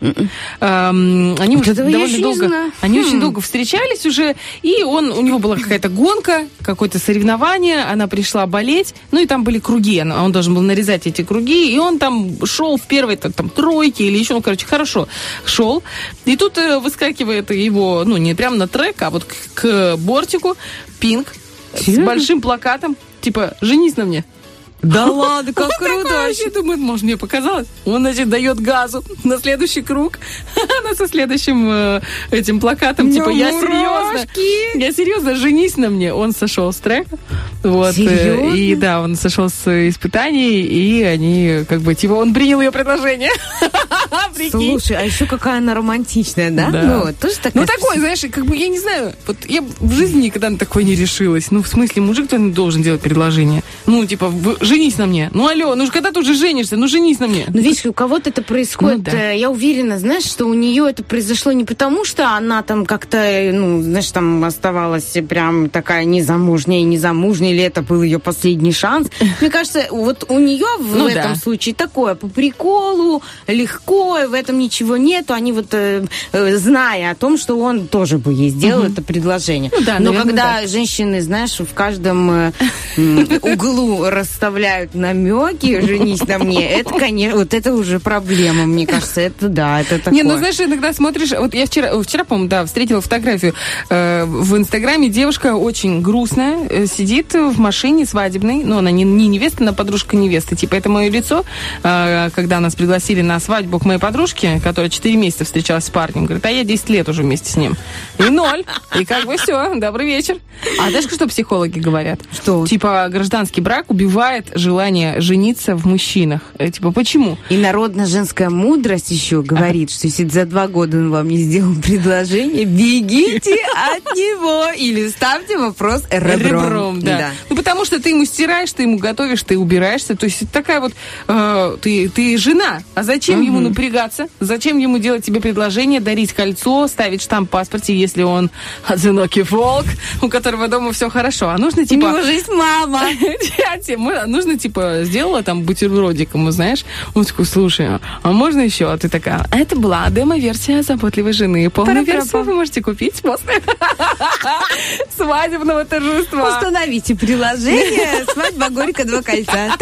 Эм, они довольно долго, они Хм. очень долго встречались уже, и он, у него была какая-то гонка, какое-то соревнование, она пришла болеть, ну и там были круги, он должен был нарезать эти круги, и он там шел в первой там, там, тройке или еще, ну, короче, хорошо шел. И тут э, выскакивает его, ну, не прям на трек, а вот к, к бортику Пинк с Серьезно? большим плакатом, типа, женись на мне. Да ладно, как Он круто такой вообще. думает, может, мне показалось. Он, значит, дает газу на следующий круг. Она со следующим э, этим плакатом, типа, я серьезно, я серьезно, женись на мне. Он сошел с трека. Вот, э, Серьезно? и да, он сошел с испытаний, и они, как бы, типа, он принял ее предложение. Слушай, а еще какая она романтичная, да? Да. Ну, тоже такая. Ну, такой, знаешь, как бы, я не знаю, вот я в жизни никогда на такое не решилась. Ну, в смысле, мужик то должен делать предложение. Ну, типа, в- женись на мне. Ну, алло, ну, когда ты уже женишься, ну, женись на мне. Ну, видишь, у кого-то это происходит, Ну, да. э, я уверена, знаешь, что у нее это произошло не потому, что она там как-то, э, ну, знаешь, там оставалась прям такая незамужняя и незамужняя, или это был ее последний шанс. Мне кажется, вот у нее в Ну, этом да. случае такое по приколу, легко, в этом ничего нету. Они вот, э, э, зная о том, что он тоже бы ей сделал это предложение. Ну да, Но наверное, когда женщины, знаешь, в каждом э, углу расставляют намеки, женись на мне, это, конечно, вот это уже проблема, мне кажется. Это да, это такое. Не, ну знаешь, иногда смотришь, вот я вчера, вчера, по-моему, да, встретила фотографию э, в Инстаграме, девушка очень грустная, э, сидит в машине свадебной, ну, она не, не невеста, она подружка невесты, типа, это мое лицо, э, когда нас пригласили на свадьбу к моей подружке, которая 4 месяца встречалась с парнем, говорит, а я 10 лет уже вместе с ним. И ноль, и как бы все, добрый вечер. А знаешь, что психологи говорят? Что? Типа, гражданский брак убивает желание жениться в мужчинах. Э, Типа, почему? И народная женская мудрость еще говорит, что если за два года он вам не сделал предложение, бегите от него или ставьте вопрос ребром. да. Ну, потому что ты ему стираешь, ты ему готовишь, ты убираешься. То есть такая вот... э, ты, ты жена. А зачем ему напрягаться? Зачем ему делать тебе предложение, дарить кольцо, ставить штамп в паспорте, если он одинокий волк, у которого дома все хорошо? А нужно, У типа... него же есть мама. Нужно, типа, сделала там бутербродик ему, знаешь. Он такой, слушай, а- можно еще? А ты такая, «А это была демо-версия заботливой жены. Полную версию вы можете купить после свадебного торжества. Установите приложение «Свадьба горько два кольца».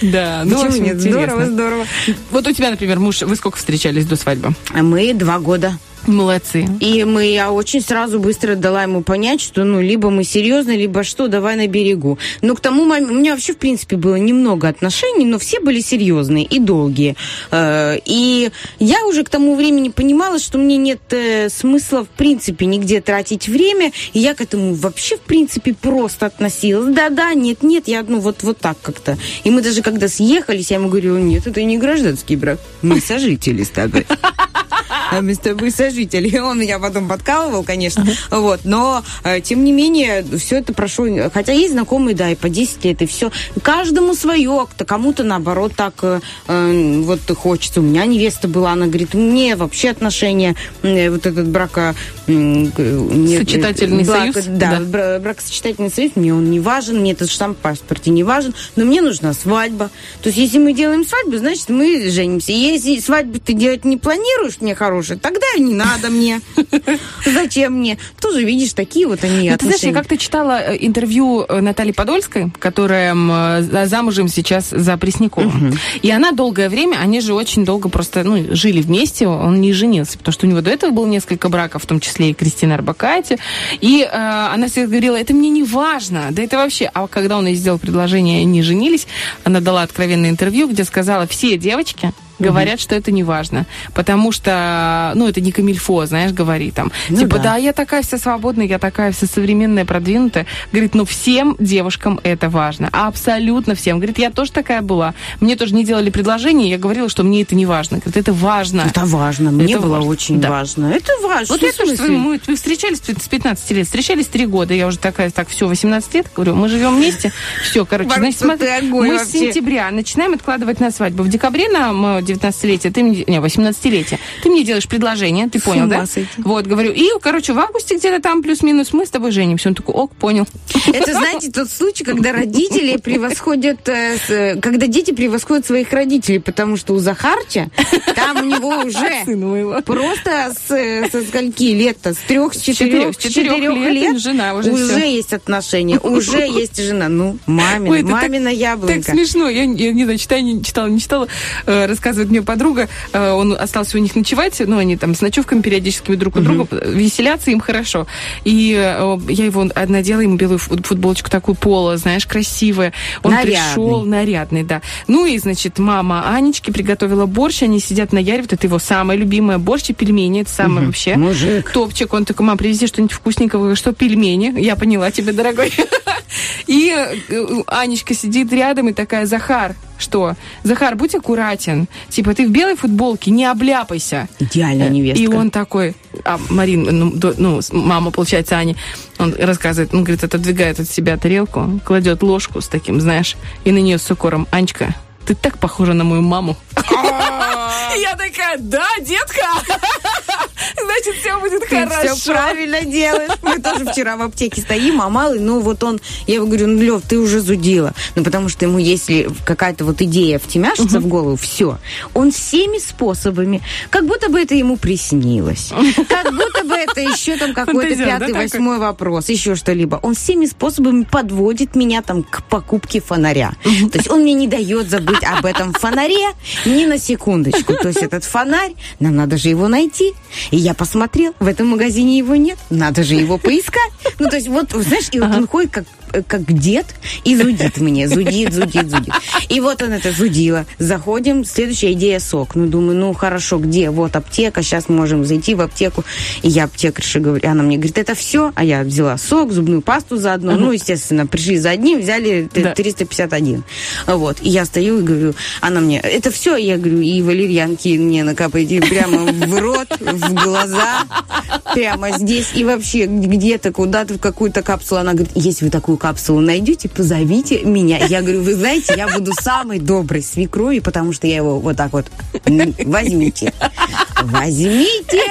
Да. Ну, в общем, нет? Здорово, здорово. Вот у тебя, например, муж, вы сколько встречались до свадьбы? Мы два года. Молодцы. И мы, я очень сразу быстро дала ему понять, что ну либо мы серьезно, либо что, давай на берегу. Но к тому моменту, у меня вообще в принципе было немного отношений, но все были серьезные и долгие. Э, И я уже к тому времени понимала, что мне нет э, смысла в принципе нигде тратить время, и я к этому вообще в принципе просто относилась. Да-да, нет-нет, я ну вот, вот так как-то. И мы даже когда съехались, я ему говорила, нет, это не гражданский брак, мы сожители с тобой. А сожители. И Он меня потом подкалывал, конечно. Вот. Но, э, тем не менее, все это прошло. Хотя есть знакомые, да, и по 10 лет, и все. Каждому свое. Кому-то, наоборот, так э, э, вот хочется. У меня невеста была, она говорит, мне вообще отношения, э, вот этот брака... э, Сочетательный брак- союз? Да, Да. бра- бракосочетательный союз, мне он не важен, мне этот штамп в паспорте не важен, но мне нужна свадьба. То есть, если мы делаем свадьбу, значит, мы женимся. Если свадьбу ты делать не планируешь мне хорошее, тогда не надо мне. Зачем мне? Тоже, видишь, такие вот они ты знаешь, я как-то читала э, интервью э, Натальи Подольской, которая э, за- замужем сейчас за Пресняковым. И она долгое время, они же очень долго просто ну, жили вместе, он не женился, потому что у него до этого было несколько браков, в том числе и Кристина Арбакайте. И э, она всегда говорила, это мне не важно, да это вообще... А когда он ей сделал предложение, они женились, она дала откровенное интервью, где сказала, все девочки говорят, mm-hmm. что это не важно. Потому что, ну, это не камильфо, знаешь, говорит там. Ну, типа, да. да, я такая вся свободная, я такая вся современная, продвинутая. Говорит, ну, всем девушкам это важно. Абсолютно всем. Говорит, я тоже такая была. Мне тоже не делали предложение, я говорила, что мне это не важно. Говорит, это важно. Это важно. Мне это было важно. очень да. важно. Это важно. Вот я тоже с мы, мы встречались с 15 лет, встречались 3 года. Я уже такая, так, все, 18 лет, говорю, мы живем вместе. Все, короче, значит, мы с сентября начинаем откладывать на свадьбу. В декабре нам э, 19-летия, ты мне, не, 18-летия, ты мне делаешь предложение, ты понял, да? Вот, говорю, и, короче, в августе где-то там плюс-минус мы с тобой женимся. Он такой, ок, понял. Это, знаете, тот случай, когда родители превосходят, э, э, когда дети превосходят своих родителей, потому что у Захарча там у него уже просто с, э, со скольки лет-то? С трех, с четырех, с четырех лет, жена уже, уже есть отношения, уже есть жена. Ну, мамина, мамина так. Так смешно, я, не знаю, читаю, не читала, не читала, э, рассказывает мне подруга, э, он остался у них ночевать, ну, они там с ночевками периодически друг у друга веселятся, им хорошо. И э, я его надела ему белую фут- футболочку такую поло, знаешь, красивая. Он Нарядный. пришел нарядный, да. Ну и, значит, мама Анечки приготовила борщ, они сидят на яре, вот это его самое любимое борщ и пельмени, это самое вообще. Мужик. Топчик, он такой, мам, привези что-нибудь вкусненького, что пельмени, я поняла тебя, дорогой. И э, Анечка сидит рядом и такая, Захар, что? Захар, будь аккуратен. Типа, ты в белой футболке, не обляпайся. Идеальная невестка. И он такой, а Марин, ну, до- ну, мама, получается, Ани, он рассказывает, он говорит, отодвигает от себя тарелку, кладет ложку с таким, знаешь, и на нее с укором, Анечка, ты так похожа на мою маму. И Я такая, да, детка, значит, все будет Ты хорошо. все правильно делаешь. Мы тоже вчера в аптеке стоим, а малый, ну вот он, я его говорю, ну, Лев, ты уже зудила. Ну, потому что ему, если какая-то вот идея втемяшится в голову, все. Он всеми способами, как будто бы это ему приснилось. Как будто бы это еще там какой-то пятый, восьмой вопрос, еще что-либо. Он всеми способами подводит меня там к покупке фонаря. То есть он мне не дает забыть об этом фонаре ни на секундочку. То есть этот фонарь, нам надо же его найти. И я посмотрел, в этом магазине его нет, надо же его поискать. Ну, то есть вот, знаешь, и вот он ходит как как дед и зудит мне, зудит, зудит, зудит. И вот он это зудило. Заходим, следующая идея сок. Ну, думаю, ну, хорошо, где? Вот аптека, сейчас можем зайти в аптеку. И я аптекарше говорю, она мне говорит, это все? А я взяла сок, зубную пасту заодно. Ну, естественно, пришли за одним, взяли Да. 351. Вот. И я стою и говорю, она мне, это все? Я говорю, и валерьянки мне накапайте прямо в рот, в глаза, прямо здесь. И вообще где-то, куда-то в какую-то капсулу. Она говорит, если вы такую капсулу найдете, позовите меня. Я говорю, вы знаете, я буду самой доброй свекровью, потому что я его вот так вот возьмите. Возьмите,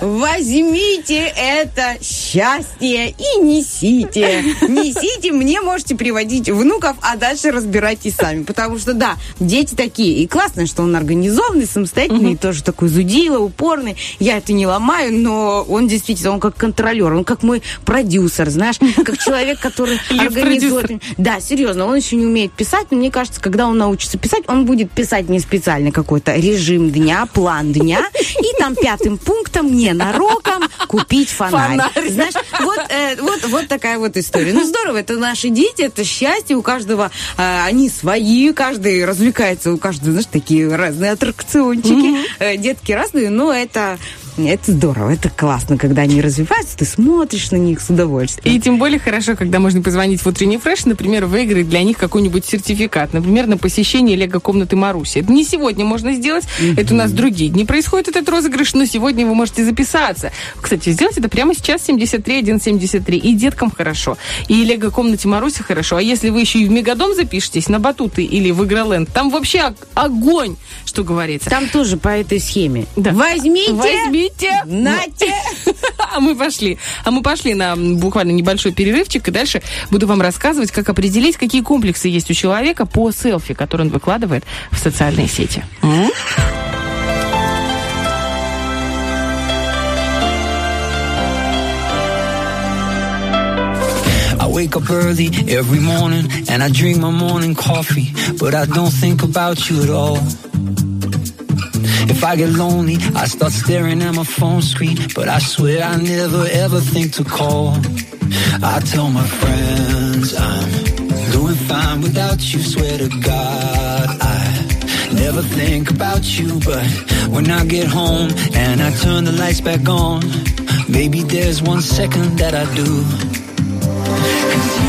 возьмите это счастье и несите. Несите, мне можете приводить внуков, а дальше разбирайтесь сами. Потому что, да, дети такие. И классно, что он организованный, самостоятельный, и тоже такой зудило, упорный. Я это не ломаю, но он действительно, он как контролер, он как мой продюсер, знаешь, как человек, который организует. Да, серьезно, он еще не умеет писать, но мне кажется, когда он научится писать, он будет писать не специально какой-то режим дня, план дня, и там пятым пунктом ненароком купить фонарь. Фонарь. Знаешь, вот, э, вот, вот такая вот история. Ну, здорово, это наши дети, это счастье, у каждого э, они свои, каждый развлекается, у каждого, знаешь, такие разные аттракциончики. Э, детки разные, но это, это здорово, это классно, когда они развиваются, ты смотришь на них с удовольствием. И тем более хорошо, когда можно позвонить в утренний фреш, например, выиграть для них какой-нибудь сертификат, например, на посещение лего-комнаты Маруси. Это не сегодня можно сделать, это у нас другие дни происходит этот розыгрыш, но сегодня вы можете записаться. Кстати, сделать это прямо сейчас 73 173. И деткам хорошо, и лего-комнате Маруси хорошо. А если вы еще и в Мегадом запишетесь на батуты или в Игроленд, там вообще ог- огонь, что говорится. Там тоже по этой схеме. Да. Возьмите, Возьмите. Нате. А мы пошли. А мы пошли на буквально небольшой перерывчик, и дальше буду вам рассказывать, как определить, какие комплексы есть у человека по селфи, которые он выкладывает в социальные сети. Wake up early every morning and I drink my morning coffee, but I don't think about you at all. If I get lonely, I start staring at my phone screen, but I swear I never ever think to call. I tell my friends I'm doing fine without you, swear to God I never think about you, but when I get home and I turn the lights back on, maybe there's one second that I do.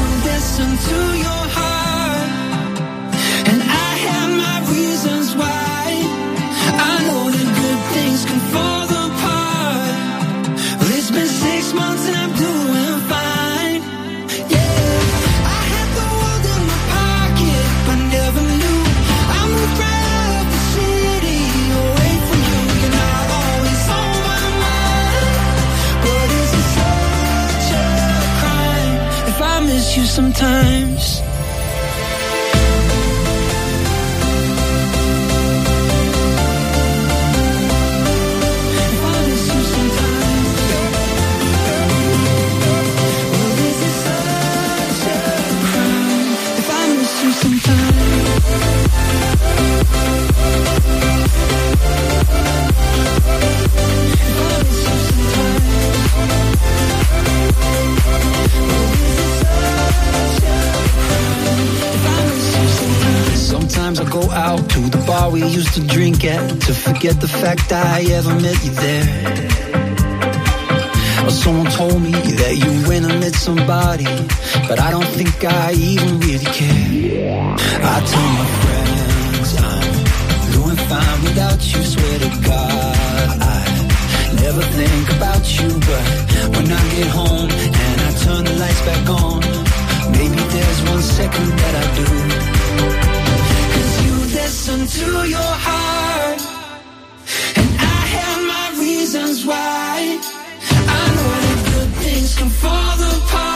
we used to drink at to forget the fact I ever met you there. Or someone told me that you went and met somebody, but I don't think I even really care. I tell my friends without you, swear to God I never think about you, but when I get home and I turn the lights back on, maybe there's one second that I do. Cause you listen to your heart, and I have my reasons why. I know that good things can fall apart.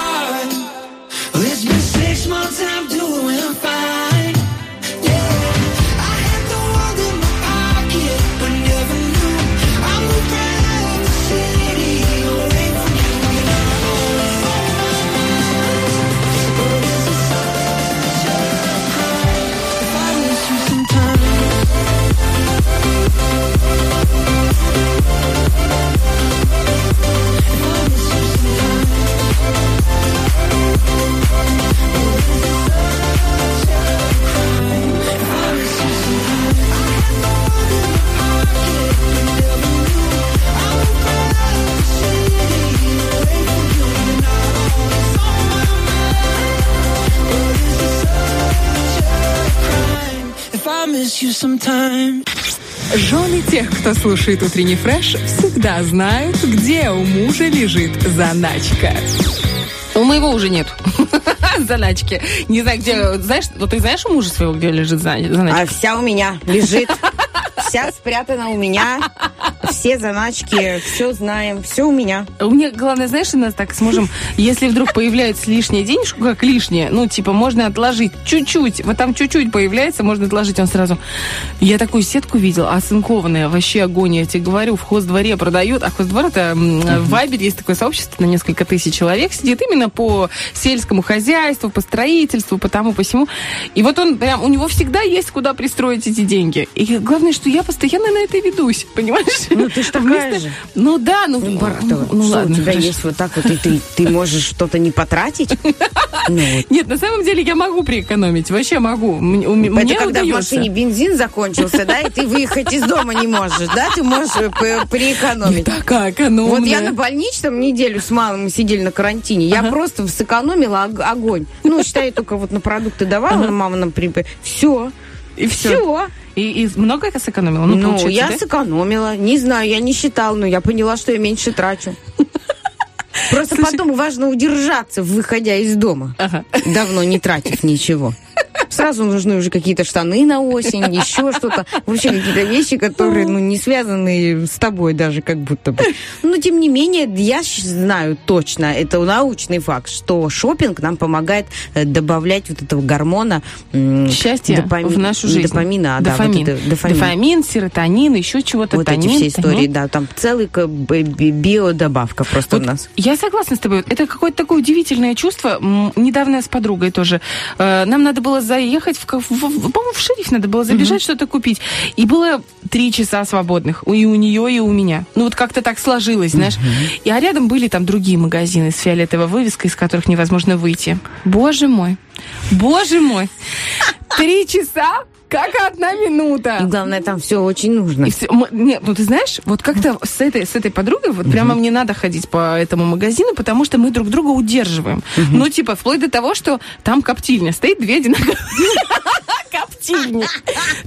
Жены тех, кто слушает утренний фреш, всегда знают, где у мужа лежит заначка. У моего уже нет заначки. Не знаю, где... Знаешь, вот ты знаешь у мужа своего, где лежит за- заначка? А вся у меня лежит. Вся спрятана у меня. Все заначки, все знаем, все у меня. У меня, главное, знаешь, у нас так с мужем, если вдруг появляется лишняя денежка, как лишняя, ну, типа, можно отложить чуть-чуть, вот там чуть-чуть появляется, можно отложить, он сразу... Я такую сетку видел, оцинкованная, вообще огонь, я тебе говорю, в хоздворе продают, а хоздвор это в Вайбере есть такое сообщество на несколько тысяч человек, сидит именно по сельскому хозяйству, по строительству, по тому, по всему. И вот он прям, у него всегда есть куда пристроить эти деньги. И главное, что я постоянно на это ведусь, понимаешь? Ну, ты ж такая Вместо- же. Ну да, ну... Ну, Бархатова, ну, что ладно, у тебя хорошо. есть вот так вот, и ты, ты можешь что-то не потратить? Ну, вот. Нет, на самом деле я могу приэкономить. Вообще могу. Мне, у- Это мне когда в машине бензин закончился, да, и ты выехать из дома не можешь, да, ты можешь э, п- Я приэкономить. такая экономная. Вот я на больничном неделю с мамой сидели на карантине. Я просто сэкономила ог- огонь. Ну, считай, только вот на продукты давала, мама нам при... Все. И все. Все. И, и много это сэкономила? Ну, Ну, я да? сэкономила. Не знаю, я не считала, но я поняла, что я меньше трачу. Просто Слушай- потом важно удержаться, выходя из дома, Ага. давно не тратив ничего. Сразу нужны уже какие-то штаны на осень, еще что-то. Вообще какие-то вещи, которые ну, не связаны с тобой даже как будто бы. Но тем не менее, я знаю точно, это научный факт, что шопинг нам помогает э, добавлять вот этого гормона м, Счастье допами- в нашу жизнь. Допамина, а, да, вот дофамин. это, дофамин. дофамин, серотонин, еще чего-то. Вот тонин, эти все истории, тонин. да, там целый биодобавка просто Вот у нас. Я согласна с тобой. Это какое-то такое удивительное чувство. Недавно я с подругой тоже. э, Нам надо было заехать, в, в- в- по-моему, в шериф надо было забежать что-то купить. И было три часа свободных. И у нее, и у меня. Ну вот как-то так сложилось, знаешь. И а рядом были там другие магазины с фиолетовой вывеской, из которых невозможно выйти. Боже мой. Боже мой. Три часа, как одна минута. И главное, там все очень нужно. И всё- м- нет, ну ты знаешь, вот как-то с этой, с этой подругой вот прямо мне надо ходить по этому магазину, потому что мы друг друга удерживаем. Ну, типа, вплоть до того, что там коптильня стоит, две одинаковые коптильни.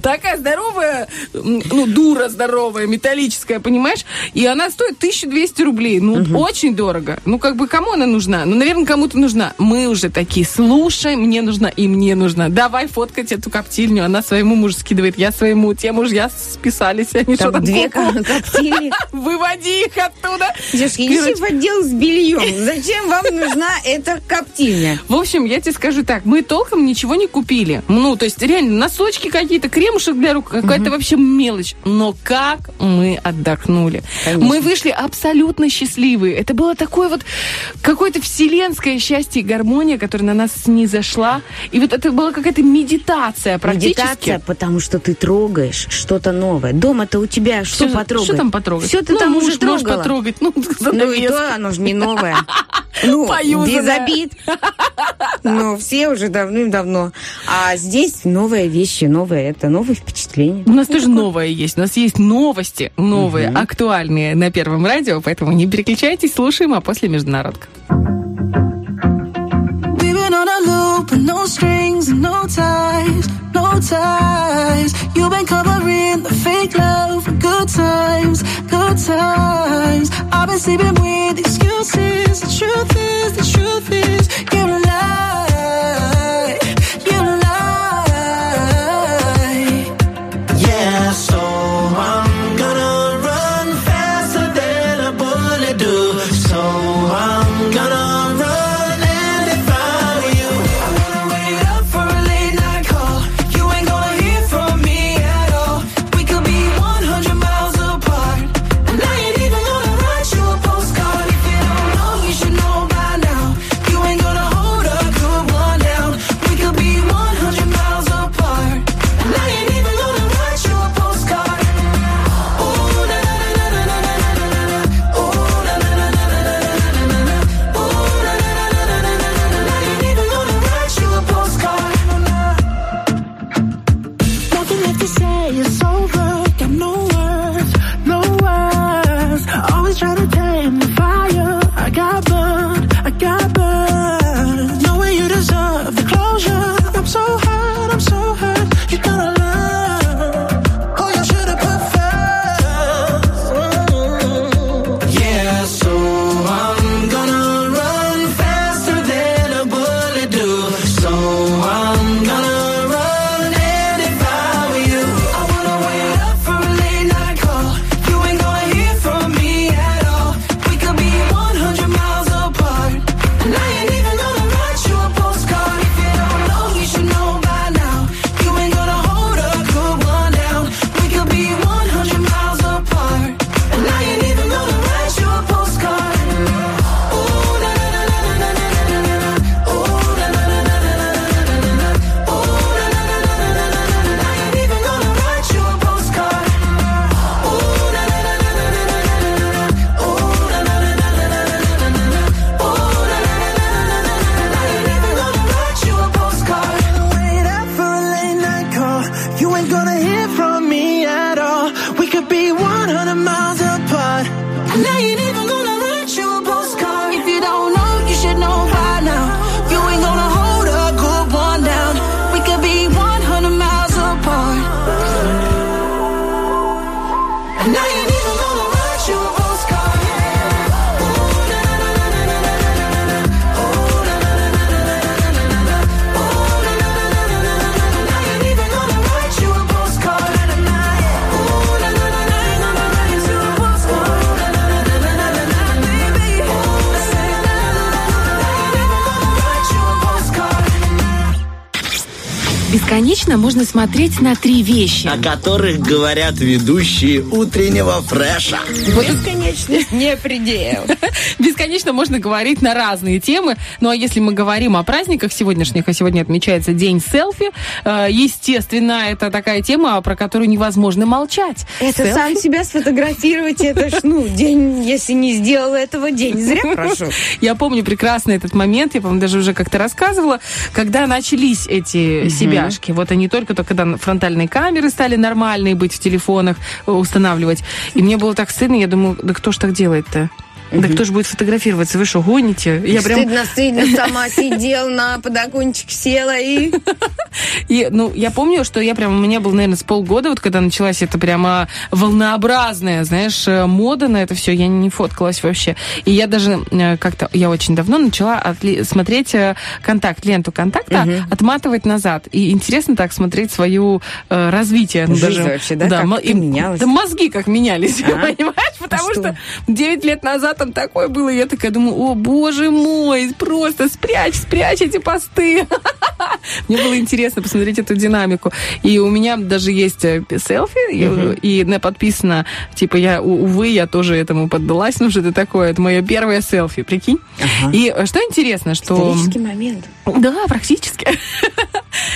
Такая здоровая, ну, дура здоровая, металлическая, понимаешь? И она стоит 1200 рублей. Ну, очень дорого. Ну, как бы, кому она нужна? Ну, наверное, кому-то нужна. Мы уже такие, слушай, мне нужна и мне нужна. Давай фоткать эту коптильню. Она своему мужу скидывает, я своему. Те мужья списались. Они что Там там две ку-ку. ко- коптильни. Выводи их оттуда. Девушки, Короче, в отдел с бельем. Зачем вам нужна эта коптильня? В общем, я тебе скажу так, мы толком ничего не купили. Ну, то есть, реально, носочки какие-то, кремушек для рук, какая-то вообще мелочь. Но как мы отдохнули. Конечно. Мы вышли абсолютно счастливые. Это было такое вот какое-то вселенское счастье и гармония, которая на нас снизошла. И вот это была какая-то медитация практически. Медитация, потому что ты трогаешь что-то новое. Дома-то у тебя что Всё- потрогать? Что там потрогать? Все ты Ну, там муж уже можешь трогала. потрогать. Ну, Ну и то оно же не новое. Ну, Поюзанная. без обид. Но все уже давным-давно. А здесь новые вещи, новые это, новые впечатления. У нас тоже новое есть. У нас есть новости, новые, актуальные на Первом радио, поэтому не переключайтесь, слушаем, а после международка. On a loop with no strings and no ties, no ties. You've been covering the fake love for good times, good times. I've been sleeping with excuses. The truth is, the truth is, you're lie, можно смотреть на три вещи. О которых говорят ведущие утреннего фреша. Бесконечность не предел. Бесконечно можно говорить на разные темы. Ну а если мы говорим о праздниках сегодняшних, а сегодня отмечается День селфи, э, естественно, это такая тема, про которую невозможно молчать. Это Селфи. сам себя сфотографировать, это ж, ну, день, если не сделал этого, день зря прошу. Я помню прекрасно этот момент, я, по-моему, даже уже как-то рассказывала, когда начались эти себяшки. Вот они только-то, когда фронтальные камеры стали нормальные быть в телефонах, э, устанавливать. И мне было так стыдно, я думаю, да кто ж так делает-то? Да кто же будет фотографироваться? Вы что, гоните? Я прям... Стыдно, стыдно, сама сидел на подокончик, села и... И, ну, я помню, что я прям, у меня был, наверное, с полгода, вот когда началась эта прямо волнообразная, знаешь, э, мода на это все, я не фоткалась вообще. И я даже э, как-то, я очень давно начала отли- смотреть э, контакт, ленту контакта, отматывать назад. И интересно так смотреть свое э, развитие. Ну, Жизнь вообще, да? Как мо- ты и- менялась? Да мозги как менялись, А? понимаешь? Потому что? что 9 лет назад там такое было, я такая думаю, о, боже мой, просто спрячь, спрячь эти посты. Мне было интересно посмотреть эту динамику. И у меня даже есть э, селфи, и- и, подписано, типа, я, у- увы, я тоже этому поддалась, ну что это такое, это мое первое селфи, прикинь. И э, что интересно, что... Исторический момент. Да, практически.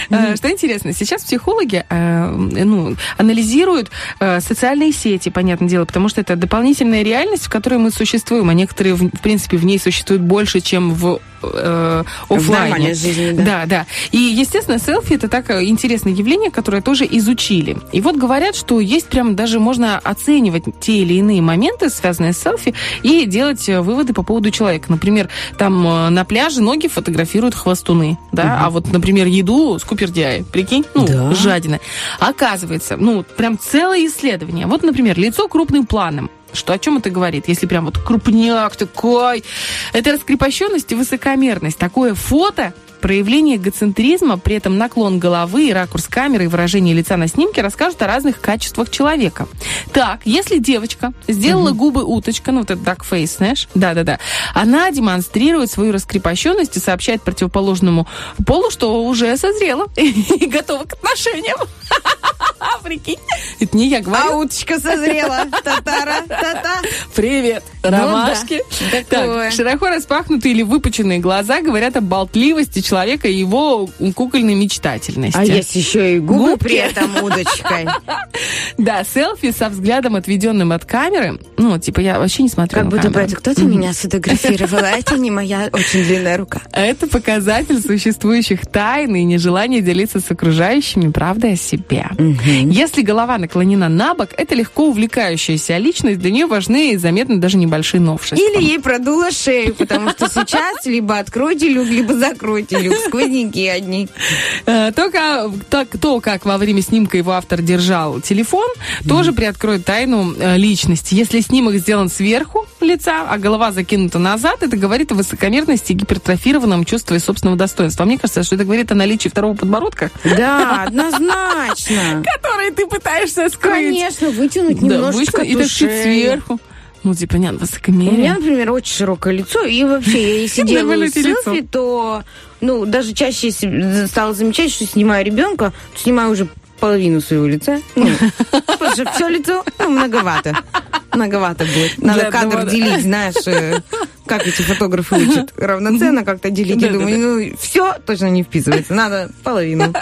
Э, Что интересно, сейчас психологи э, ну, анализируют э, социальные сети, понятное дело, потому что это дополнительная реальность, в которой мы существуем, а некоторые, в принципе, в ней существуют больше, чем в э, жизни, да. Да, да. И, естественно, селфи это так э, интересное явление, которое тоже изучили. И вот говорят, что есть прям даже можно оценивать те или иные моменты, связанные с селфи, и делать э, выводы по поводу человека. Например, там э, на пляже ноги фотографируют хвостуны, да, а вот, например, еду скупердяи, прикинь, ну, Да. жадина. Оказывается, ну, прям целое исследование. Вот, например, лицо крупным планом. Что о чем это говорит? Если прям вот крупняк такой, это раскрепощенность и высокомерность. Такое фото проявление эгоцентризма, при этом наклон головы, ракурс камеры и выражение лица на снимке расскажут о разных качествах человека. Так, если девочка сделала губы уточка, ну вот это duck face, знаешь, да-да-да, она демонстрирует свою раскрепощенность и сообщает противоположному полу, что уже созрела и готова к отношениям. Прикинь. Это не я говорю. А уточка созрела. Татара, та-та. Привет, Ну ромашки. да, такое. Так, широко распахнутые или выпученные глаза говорят о болтливости человека и его кукольной мечтательности. А есть еще и губы Губки. при этом удочкой. Да, селфи со взглядом, отведенным от камеры. Ну, типа, я вообще не смотрю Как будто бы это кто-то меня сфотографировал, а это не моя очень длинная рука. Это показатель существующих тайн и нежелания делиться с окружающими правдой о себе. Если голова наклонена на бок, это легко увлекающаяся личность, для нее важны и заметны даже небольшие новшества. Или ей продуло шею, потому что сейчас либо откройте люк, либо закройте люк. Сквозняки одни. Э, То, как, так- то, как во время снимка его автор держал телефон, тоже приоткроет тайну э, личности. Если снимок сделан сверху лица, а голова закинута назад, это говорит о высокомерности и гипертрофированном чувстве собственного достоинства. А мне кажется, что это говорит о наличии второго подбородка, Да, однозначно. который ты пытаешься скрыть. Конечно, вытянуть Да, немножечко вытянуть и так сверху. Ну, типа, нет, У высокомерие. меня, например, очень широкое лицо, и вообще, я если делаю селфи, то, ну, даже чаще стала замечать, что снимаю ребенка, снимаю уже половину своего лица. Ну, потому что все лицо ну, многовато. Многовато будет. Надо кадр делить, знаешь, э, как эти фотографы учат. Равноценно как-то делить. Я думаю, ну, все точно не вписывается. Надо половину.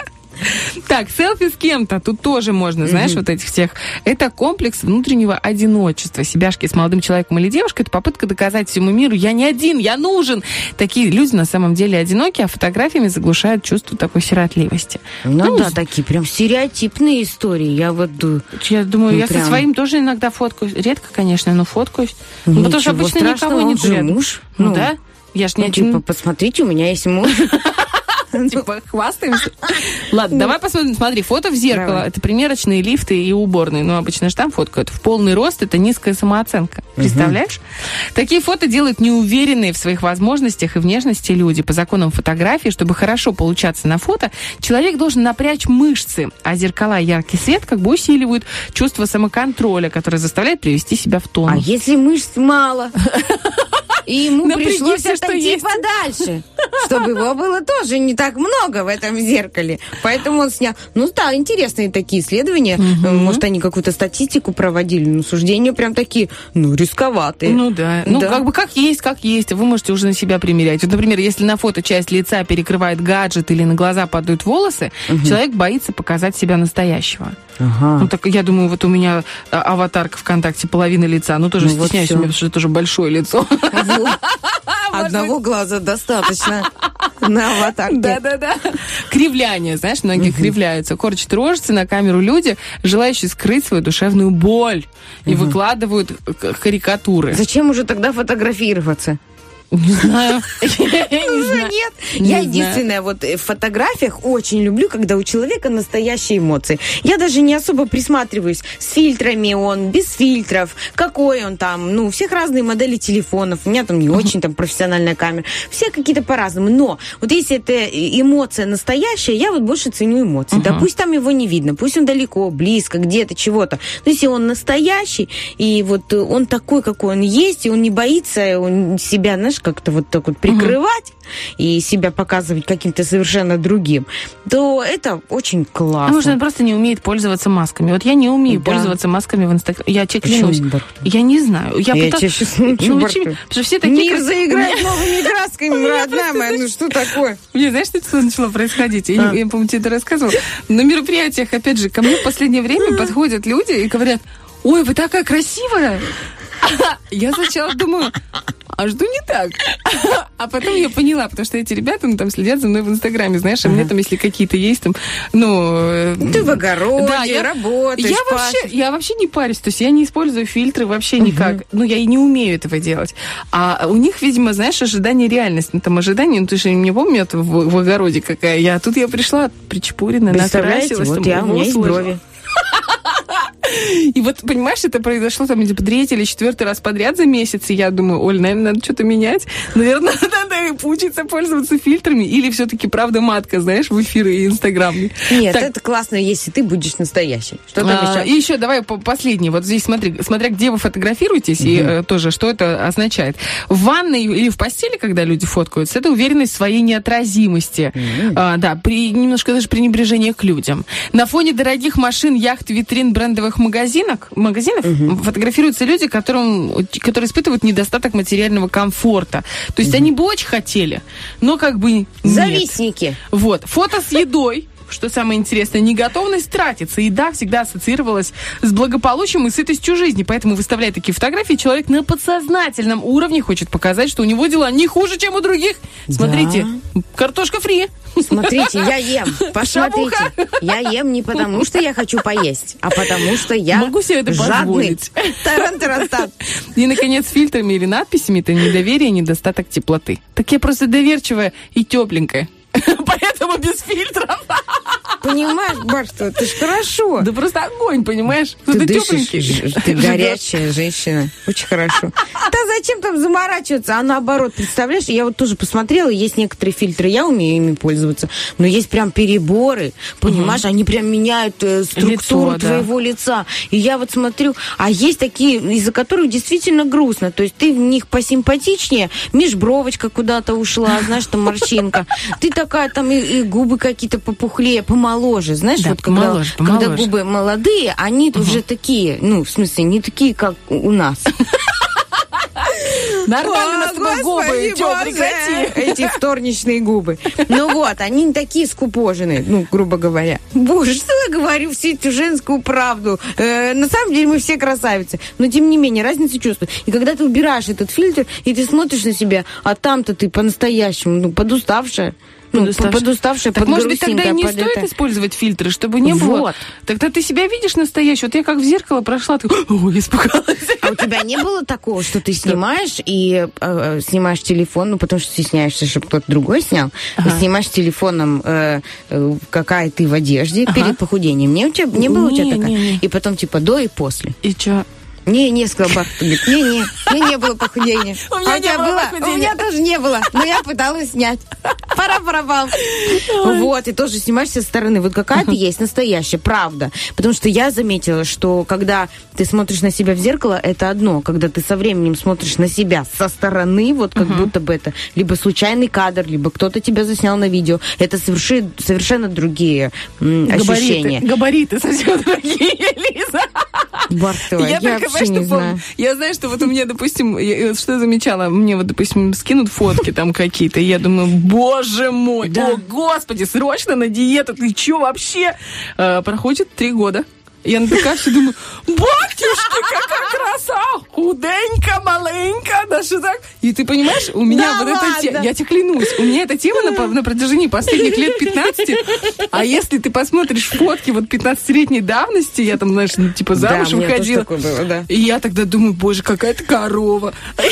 Так, селфи с кем-то, тут тоже можно, знаешь, вот этих всех. Это комплекс внутреннего одиночества. Себяшки с молодым человеком или девушкой, это попытка доказать всему миру, я не один, я нужен. Такие люди на самом деле одиноки, а фотографиями заглушают чувство такой сиротливости. Ну да, такие прям стереотипные истории. Я вот... Я думаю, Ну, я прям. со своим тоже иногда фоткаюсь. Редко, конечно, но фоткаюсь. Ну, потому что Ничего обычно никого нет рядом. муж. Ну, Ну, да? Я ж не Ну, один. типа, посмотрите, у меня есть муж. Типа, хвастаемся. Ладно, давай посмотрим. Смотри, фото в зеркало. Это примерочные лифты и уборные. Ну, обычно же там фоткают. В полный рост это низкая самооценка. Представляешь? Такие фото делают неуверенные в своих возможностях и внешности люди. По законам фотографии, чтобы хорошо получаться на фото, человек должен напрячь мышцы, а зеркала и яркий свет как бы усиливают чувство самоконтроля, которое заставляет привести себя в тон. А если мышц мало? И ему Напряги пришлось отойти есть. подальше, чтобы его было тоже не так много в этом зеркале. Поэтому он снял. Ну да, интересные такие исследования. Может, они какую-то статистику проводили, но суждения прям такие, ну, рисковатые. Ну да. Ну, Да. как бы как есть, как есть. Вы можете уже на себя примерять. Вот, например, если на фото часть лица перекрывает гаджет или на глаза падают волосы, человек боится показать себя настоящего. Ага. Ну, так я думаю, вот у меня а, аватарка ВКонтакте половина лица. Ну, тоже Ну, вот стесняюсь, всё. у меня, потому что тоже большое лицо. Одного глаза достаточно на аватарке. Да-да-да. Кривляние, знаешь, многие кривляются. Корчат рожицы на камеру люди, желающие скрыть свою душевную боль. И выкладывают к- карикатуры. Зачем уже тогда фотографироваться? Не знаю. Уже нет. Не я знаю. единственное, вот э, в фотографиях очень люблю, когда у человека настоящие эмоции. Я даже не особо присматриваюсь, с фильтрами он, без фильтров, какой он там. Ну, у всех разные модели телефонов. У меня там не очень там профессиональная камера. Все какие-то по-разному. Но вот если это э, эмоция настоящая, я вот больше ценю эмоции. Да пусть там его не видно, пусть он далеко, близко, где-то, чего-то. Но если он настоящий, и вот э, он такой, какой он есть, и он не боится он себя, знаешь, знаешь, как-то вот так вот прикрывать и себя показывать каким-то совершенно другим, то это очень А классно. может, он просто не умеет пользоваться масками. Вот я не умею Да. пользоваться масками в Инстаграме. Я тебе клянусь. Я не знаю. Я, Я пыталась- щас Ну, научу, Потому что все такие... Мир как- заиграет новыми красками, родная моя, ну что такое? Мне знаешь, что начало происходить? Я, А. я, помню, тебе это рассказывала. На мероприятиях, опять же, ко мне в последнее время подходят люди и говорят, ой, вы такая красивая. Я сначала думаю, а что не так? А потом я поняла, потому что эти ребята ну, там следят за мной в Инстаграме, знаешь, а мне там, если какие-то есть там, ну... э, Ты в огороде, да, я, работаешь, я вообще, я вообще не парюсь, то есть я не использую фильтры вообще никак. Ну, я и не умею этого делать. А у них, видимо, знаешь, ожидание реальность. Ну, там ожидание, ну, ты же не помню, в, в огороде какая я. А тут я пришла причепурена, Представляете, накрасилась. вот там, я, у меня есть брови. И вот, понимаешь, это произошло там типа третий или четвертый раз подряд за месяц, и я думаю, Оль, наверное, надо что-то менять. Наверное, надо поучиться пользоваться фильтрами, или все-таки правда матка, знаешь, в эфиры и инстаграм. Нет, Так, это классно, если ты будешь настоящий. Что там А, еще? И еще давай по- последний. Вот здесь смотри, смотря где вы фотографируетесь, и э, тоже что это означает. В ванной или в постели, когда люди фоткаются, это уверенность в своей неотразимости. А, да, при немножко даже пренебрежение к людям. На фоне дорогих машин, яхт, витрин брендовых магазинок, магазинов фотографируются люди, которым, которые испытывают недостаток материального комфорта. То есть они бы очень хотели, но как бы нет. Завистники. Вот. Фото с едой. Что самое интересное, неготовность тратиться. Еда всегда ассоциировалась с благополучием и сытостью жизни. Поэтому, выставляя такие фотографии, человек на подсознательном уровне хочет показать, что у него дела не хуже, чем у других. Смотрите, картошка фри. Смотрите, я ем. Посмотрите. Я ем не потому, что я хочу поесть, а потому, что я Могу себе это жадный. Таран-таран-тан. И, наконец, фильтрами или надписями это недоверие, недостаток теплоты. Так я просто доверчивая и тепленькая. Поэтому без фильтров. Понимаешь, Бар, что это ж хорошо. Да просто огонь, понимаешь? Ты Кто-то дышишь, ты горячая женщина. Очень хорошо. Да зачем там заморачиваться? А наоборот, представляешь, я вот тоже посмотрела, есть некоторые фильтры, я умею ими пользоваться, но есть прям переборы, понимаешь, они прям меняют э, структуру твоего лица. И я вот смотрю, а есть такие, из-за которых действительно грустно. То есть ты в них посимпатичнее, межбровочка куда-то ушла, знаешь, там морщинка. Ты такая там и, губы какие-то попухлее, помоложе. Знаешь, Да, вот когда, помоложе, когда помоложе. губы молодые, они уже такие, ну, в смысле, не такие, как у нас. Нормально О, на с тобой губы, прекрати. Эти вторничные губы. Ну вот, они не такие скупоженные, ну, грубо говоря. Боже, что я говорю, всю эту женскую правду. Э, на самом деле мы все красавицы. Но, тем не менее, разницу чувствую. И когда ты убираешь этот фильтр, и ты смотришь на себя, а там-то ты по-настоящему, ну, подуставшая. Ну, Подуставшая. подуставшая, Так, может быть, тогда и не подгрустненькая, под стоит использовать фильтры, чтобы не было. Вот. Тогда ты себя видишь настоящую. Вот я как в зеркало прошла, ты, ой, испугалась. А у тебя не было такого, что ты снимаешь и э, снимаешь телефон, ну потому что стесняешься, чтобы кто-то другой снял, и снимаешь телефоном, э, э, какая ты в одежде перед похудением. Не, у тебя, не было у тебя такая? не, не. И потом типа до и после. И чё? Не, не, сказал Бах. Говорит, не, не, у меня не было похудения. У меня а не было было? похудения. У меня тоже не было, но я пыталась снять. пара пара Вот, и тоже снимаешь со стороны. Вот какая ты есть настоящая, правда. Потому что я заметила, что когда ты смотришь на себя в зеркало, это одно. Когда ты со временем смотришь на себя со стороны, вот как будто бы это либо случайный кадр, либо кто-то тебя заснял на видео, это совершенно другие ощущения. Габариты, совсем другие, Лиза. Бартова, я, только, знаешь, не что знаю. Я знаю, что вот у меня, допустим, я, что я замечала, мне вот, допустим, скинут фотки там какие-то, и я думаю, боже мой, Да. о, господи, срочно на диету, ты чё вообще? А, проходит три года. Я такая все думаю, батюшки, какая краса! Худенько, маленько, даже так. И ты понимаешь, у меня Да вот эта тема, ладно? я тебе клянусь, у меня эта тема на, на протяжении последних лет 15, а если ты посмотришь фотки вот 15-летней давности, я там, знаешь, ну, типа замуж да, выходила, было, да. и я тогда думаю, боже, какая ты корова. А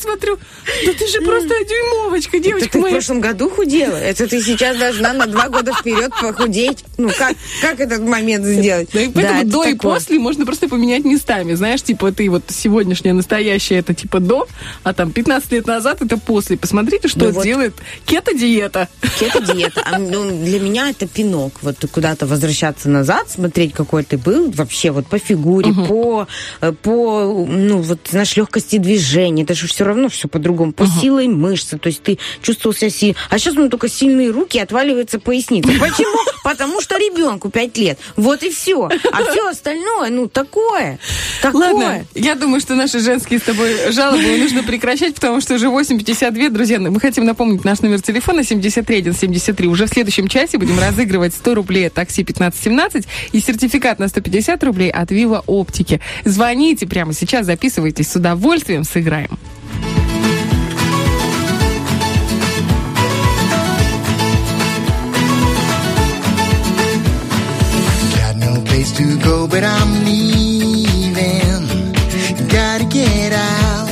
смотрю, да ты же просто дюймовочка, Это девочка ты в прошлом году худела? Это ты сейчас должна на два года вперед похудеть? Ну, как, как этот момент сделать? Да, это до и такое. после можно просто поменять местами. Знаешь, типа ты вот сегодняшняя настоящая, это типа до, а там 15 лет назад это после. Посмотрите, что Ну вот. делает кето-диета. Кето-диета. А, ну, для меня это пинок. Вот куда-то возвращаться назад, смотреть, какой ты был вообще вот по фигуре, по, э, по, ну, вот, знаешь, легкости движения. Это же все равно все по-другому. По силой мышцы. То есть ты чувствовал себя сильным. А сейчас у меня только сильные руки, отваливается поясница. Почему? Потому что ребенку 5 лет. Вот и все. А все остальное, ну, такое. Такое. Ладно, я думаю, что наши женские с тобой жалобы нужно прекращать, потому что уже 8.52. Друзья, мы хотим напомнить наш номер телефона 7173. Уже в следующем часе будем разыгрывать 100 рублей от такси 1517 и сертификат на 150 рублей от Вива Оптики. Звоните прямо сейчас, записывайтесь, с удовольствием сыграем. Place to go, but I'm leaving. Gotta get out,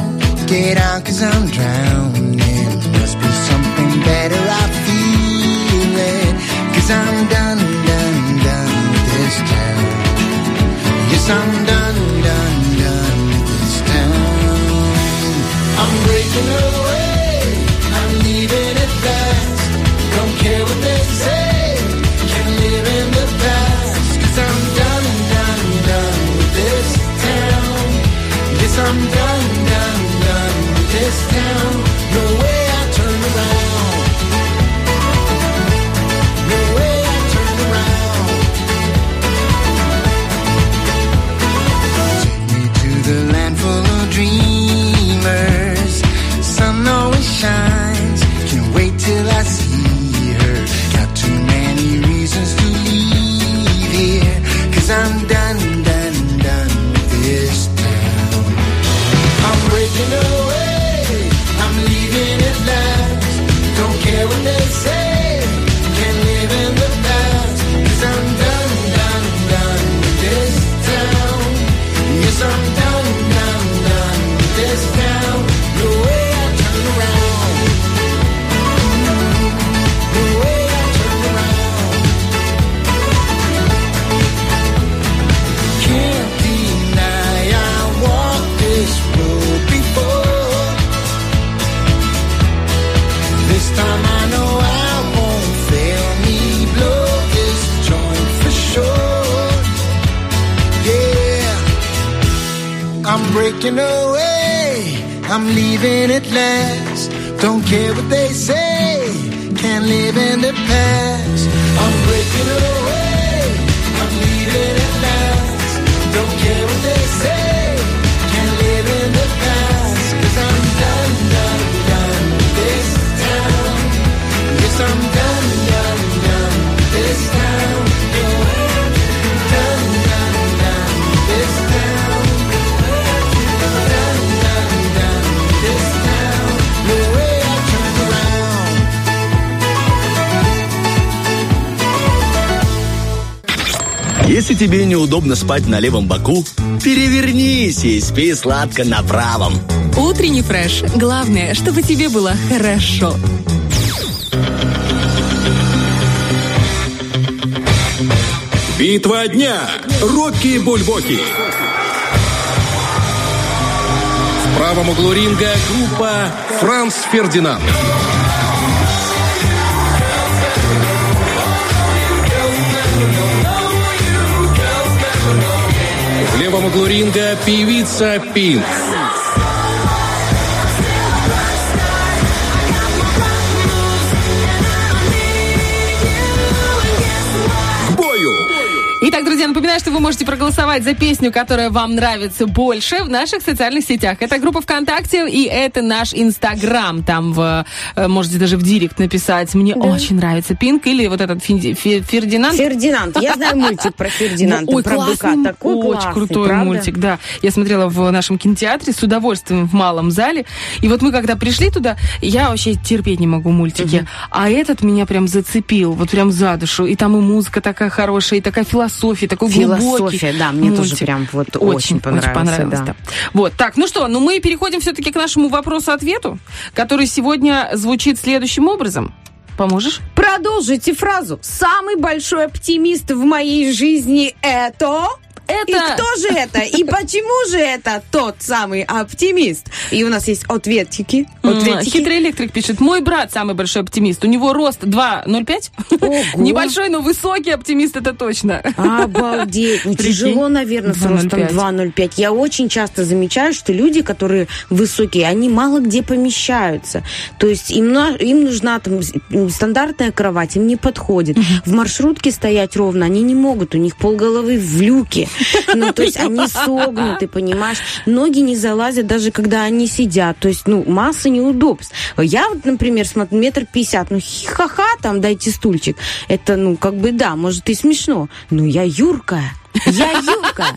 get out, cause I'm drowning. Must be something better, I feel it. Cause I'm done, done, done with this town. Yes, I'm Leaving at last. Don't care what they say. Can't live in the past. I'm breaking away. Тебе неудобно спать на левом боку, перевернись и спи сладко на правом. Утренний фреш. Главное, чтобы тебе было хорошо. Битва дня. Рокки Бульбоки. В правом углу ринга группа Франц Фердинанд. Левом углу певица Пинк. Напоминаю, что вы можете проголосовать за песню, которая вам нравится больше в наших социальных сетях. Это группа ВКонтакте и это наш Инстаграм. Там в, э, можете даже в директ написать «Мне очень нравится Пинк» или вот этот Финди- Фе- Фердинанд. Фердинанд. Я знаю мультик про Фердинанда, Ой, про классный, быка. Такой очень классный, крутой правда? мультик, да. Я смотрела в нашем кинотеатре с удовольствием в малом зале. И вот мы когда пришли туда, я вообще терпеть не могу мультики. А этот меня прям зацепил, вот прям за душу. И там и музыка такая хорошая, и такая философия, такой глубокий Философия, да, мне тоже мультик. прям вот очень понравился, понравилось, да. да. Вот, так, ну что, ну мы переходим все-таки к нашему вопросу-ответу, который сегодня звучит следующим образом. Поможешь? Продолжите фразу. Самый большой оптимист в моей жизни это... это... И кто же это? И почему же это тот самый оптимист? И у нас есть ответчики. Ответчики. Хитрый электрик пишет, мой брат самый большой оптимист. У него рост 2,05. Ого. Небольшой, но высокий оптимист, это точно. Обалдеть. Ну, тяжело, наверное, с ростом 2,05. 2,05. Я очень часто замечаю, что люди, которые высокие, они мало где помещаются. То есть им, им нужна там стандартная кровать, им не подходит. В маршрутке стоять ровно они не могут, у них полголовы в люке. Ну, то есть они согнуты, понимаешь? Ноги не залазят, даже когда они сидят. То есть, ну, масса неудобств. Я вот, например, смотрю, метр пятьдесят, ну, ха-ха, там, дайте стульчик. Это, ну, как бы, да, может и смешно, но я юркая. Я юркая.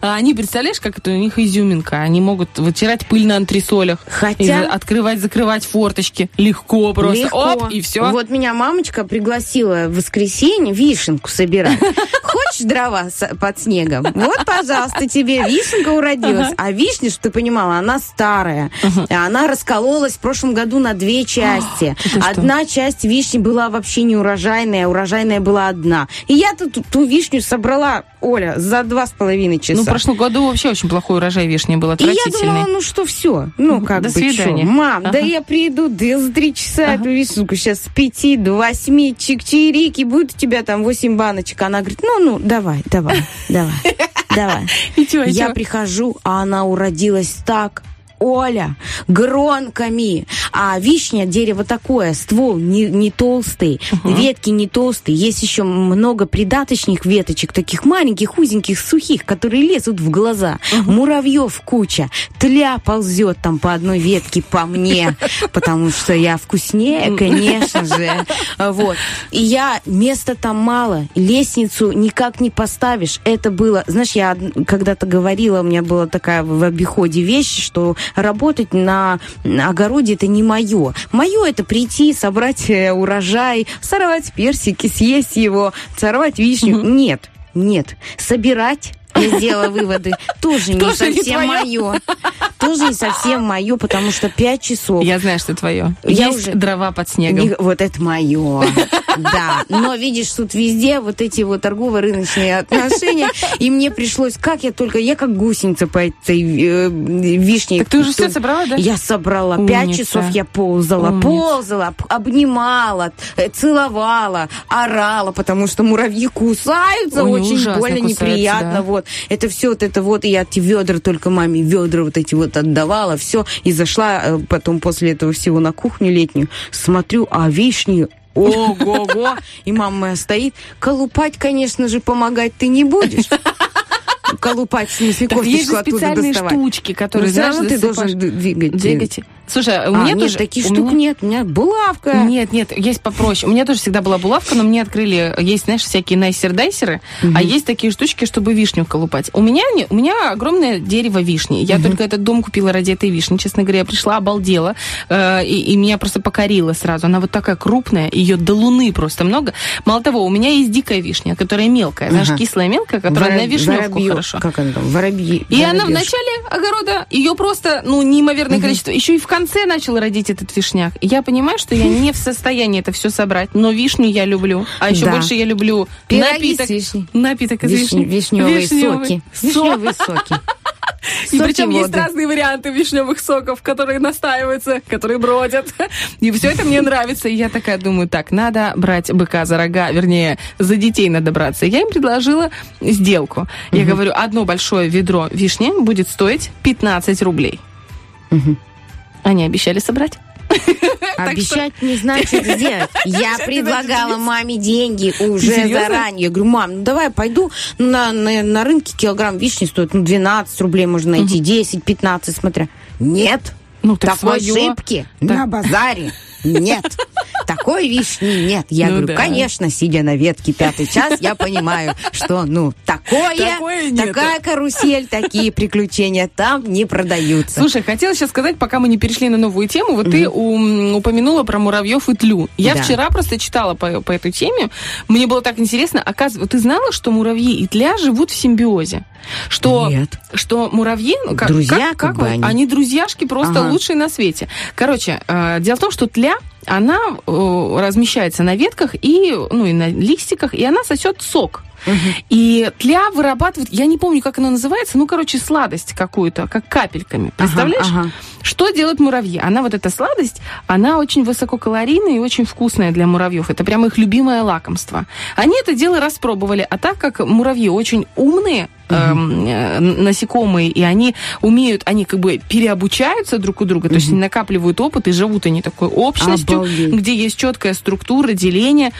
А они, представляешь, как это у них изюминка? Они могут вытирать пыль на антресолях. Хотя- открывать, закрывать форточки. Легко просто. Легко. Оп, и все. Вот меня мамочка пригласила в воскресенье вишенку собирать. Хочешь дрова под снегом? Вот, пожалуйста, тебе вишенка уродилась. А вишня, что ты понимала, она старая. Она раскололась в прошлом году на две части. Одна часть вишни была вообще не урожайная, а урожайная была одна. И я тут ту вишню собрала, Оля, за два с половиной часа. Ну, в прошлом году вообще очень плохой урожай вишни был, И я отвратительный. думала, ну что, все. Ну, как До бы, свидания. чё? Мам, да я приду да за три часа эту вишенку сейчас с пяти до восьми чик-чирики, будет у тебя там восемь баночек. Она говорит, ну, ну, давай, давай, давай, давай. И чё, и Я чё? прихожу, а она уродилась так, Оля, гронками. А вишня, дерево такое, ствол не, не толстый, ветки не толстые. Есть еще много придаточных веточек, таких маленьких, узеньких, сухих, которые лезут в глаза. Муравьев куча. Тля ползет там по одной ветке по мне, потому что я вкуснее, конечно же. Вот. И я, места там мало, лестницу никак не поставишь. Это было, знаешь, я когда-то говорила, у меня была такая в обиходе вещь, что работать на огороде это не мое. Мое это прийти, собрать э, урожай, сорвать персики, съесть его, сорвать вишню. Нет, нет. Собирать я сделала выводы. Тоже не совсем мое. Тоже не совсем мое, потому что пять часов. Я знаю, что твое. Я Есть уже- дрова под снегом. Не- вот это мое. Да. Но видишь, тут везде вот эти вот торгово-рыночные отношения. И мне пришлось, как я только, я как гусеница по этой э, вишне. Так ты уже все собрала, да? Я собрала. Пять часов я ползала. Умница. Ползала, обнимала, э, целовала, орала, потому что муравьи кусаются Ой, очень больно, кусаются, неприятно. да. Вот. Это все вот это вот. И я эти ведра только маме ведра вот эти вот отдавала. Все. И зашла э, потом после этого всего на кухню летнюю. Смотрю, а вишни Ого-го! И мама моя стоит. Колупать, конечно же, помогать ты не будешь. Колупать, смысле, Так есть же специальные штучки, которые, все знаешь, ты должен двигать. Двигать. Слушай, у А, меня тоже... таких штук нет. У меня булавка. Нет, нет, есть попроще. У меня тоже всегда была булавка, но мне открыли, есть, знаешь, всякие найсер-дайсеры, а есть такие штучки, чтобы вишню колупать. У меня, у меня огромное дерево вишни. Я только этот дом купила ради этой вишни. Честно говоря, я пришла, обалдела, э, и, и меня просто покорила сразу. Она вот такая крупная, ее до луны просто много. Мало того, у меня есть дикая вишня, которая мелкая, знаешь, кислая мелкая, которая на вишневку хорошо. Как она там? Воробьи. И она в начале огорода, ее просто, ну, неимоверное количество. Еще и в конце начал родить этот вишняк. И я понимаю, что я не в состоянии это все собрать, но вишню я люблю. А еще Да. больше я люблю Пироги напиток. Напиток из Вишни-. Вишневые Вишневый соки. сок. Вишневые соки. И причем есть разные варианты вишневых соков, которые настаиваются, которые бродят. И все это мне нравится. И я такая думаю, так, надо брать быка за рога, вернее, за детей надо браться. Я им предложила сделку. Я говорю, одно большое ведро вишни будет стоить 15 рублей. Они обещали собрать. Обещать не значит сделать. Я предлагала маме деньги уже заранее. Я говорю, мам, ну давай пойду на, на, на рынке килограмм вишни стоит ну, 12 рублей можно найти, 10, 15, смотря. Нет. Ну, так Такой своё. шибки Так. на базаре нет. Такой вишни нет. Я Ну говорю, да. конечно, сидя на ветке пятый час, я понимаю, что, ну, такое, Такое такая карусель, такие приключения там не продаются. Слушай, хотела сейчас сказать, пока мы не перешли на новую тему, вот ты ум, упомянула про муравьев и тлю. Я Да. вчера просто читала по, по этой теме, мне было так интересно, оказывается, ты знала, что муравьи и тля живут в симбиозе? Что, Нет. что муравьи, ну, как, Друзья как- как как бы они. они друзьяшки просто Ага. Лучшие на свете. Короче, э, дело в том, что тля она э, размещается на ветках и, ну, и на листиках, и она сосет сок. И тля вырабатывает, я не помню, как она называется, ну, короче, сладость какую-то, как капельками. Представляешь? ага. Что делают муравьи? Она вот эта сладость, она очень высококалорийная и очень вкусная для муравьев. Это прямо их любимое лакомство. Они это дело распробовали, а так как муравьи очень умные, эм, э, насекомые, и они умеют, они как бы переобучаются друг у друга, то есть они накапливают опыт и живут они такой общностью, Обалдеть. где есть четкая структура, деление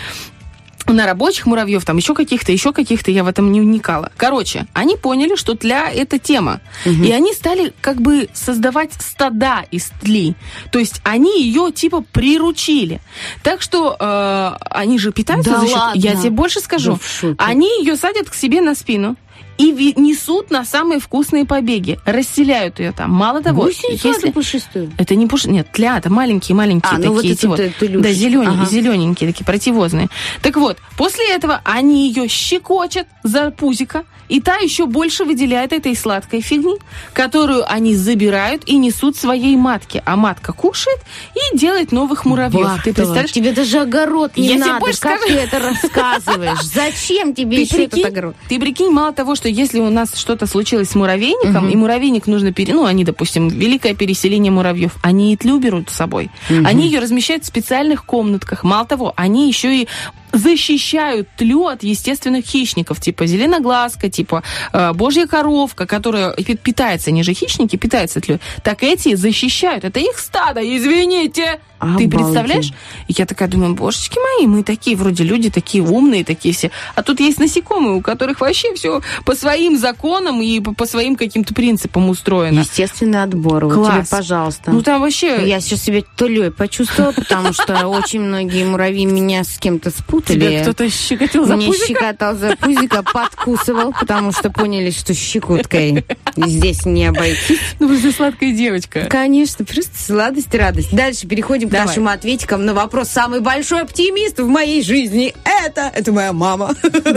на рабочих муравьев, там еще каких-то, еще каких-то, я в этом не вникала. Короче, они поняли, что тля – это тема. И они стали как бы создавать стада из тли. То есть они ее типа приручили. Так что э, они же питаются Да за счет... ладно? Я тебе больше скажу. Да они ее садят к себе на спину и несут на самые вкусные побеги. Расселяют ее там. Мало того, Гусеницу если... пушистую? Это не пуш... Нет, тля, это маленькие-маленькие А, ну вот такие. эти эти вот. ты- тулюшечки. да, зелень... Ага. зелененькие, такие противозные. Так вот, после этого они ее щекочут за пузико, и та еще больше выделяет этой сладкой фигни, которую они забирают и несут своей матке. А матка кушает и делает новых муравьев. Бахтова, Ты представляешь? Тебе даже огород не Я тебе надо. больше как скажу. ты это рассказываешь? Зачем тебе Ты еще этот прикинь, огород? ты прикинь, мало того, что если у нас что-то случилось с муравейником, и муравейник нужно пере... Ну, они, допустим, великое переселение муравьев, они и тлю берут с собой. Они ее размещают в специальных комнатках. Мало того, они еще и защищают тлю от естественных хищников, типа зеленоглазка, типа э, божья коровка, которая пи- питается, они же хищники, питаются тлю. Так эти защищают. Это их стадо, извините. Ты Обалдеть. представляешь? И я такая думаю, божечки мои, мы такие вроде люди, такие умные, такие все. А тут есть насекомые, у которых вообще все по своим законам и по, своим каким-то принципам устроено. Естественный отбор. Вот Класс. тебе, пожалуйста. Ну там вообще... Я сейчас себя толей почувствовала, потому что очень многие муравьи меня с кем-то спутали. Тебя кто-то щекотил за Мне пузико? щекотал за пузико, подкусывал, потому что поняли, что щекоткой здесь не обойтись. Ну вы же сладкая девочка. Конечно, просто сладость и радость. Дальше переходим Давай. к нашим ответикам на вопрос. Самый большой оптимист в моей жизни это, это моя мама.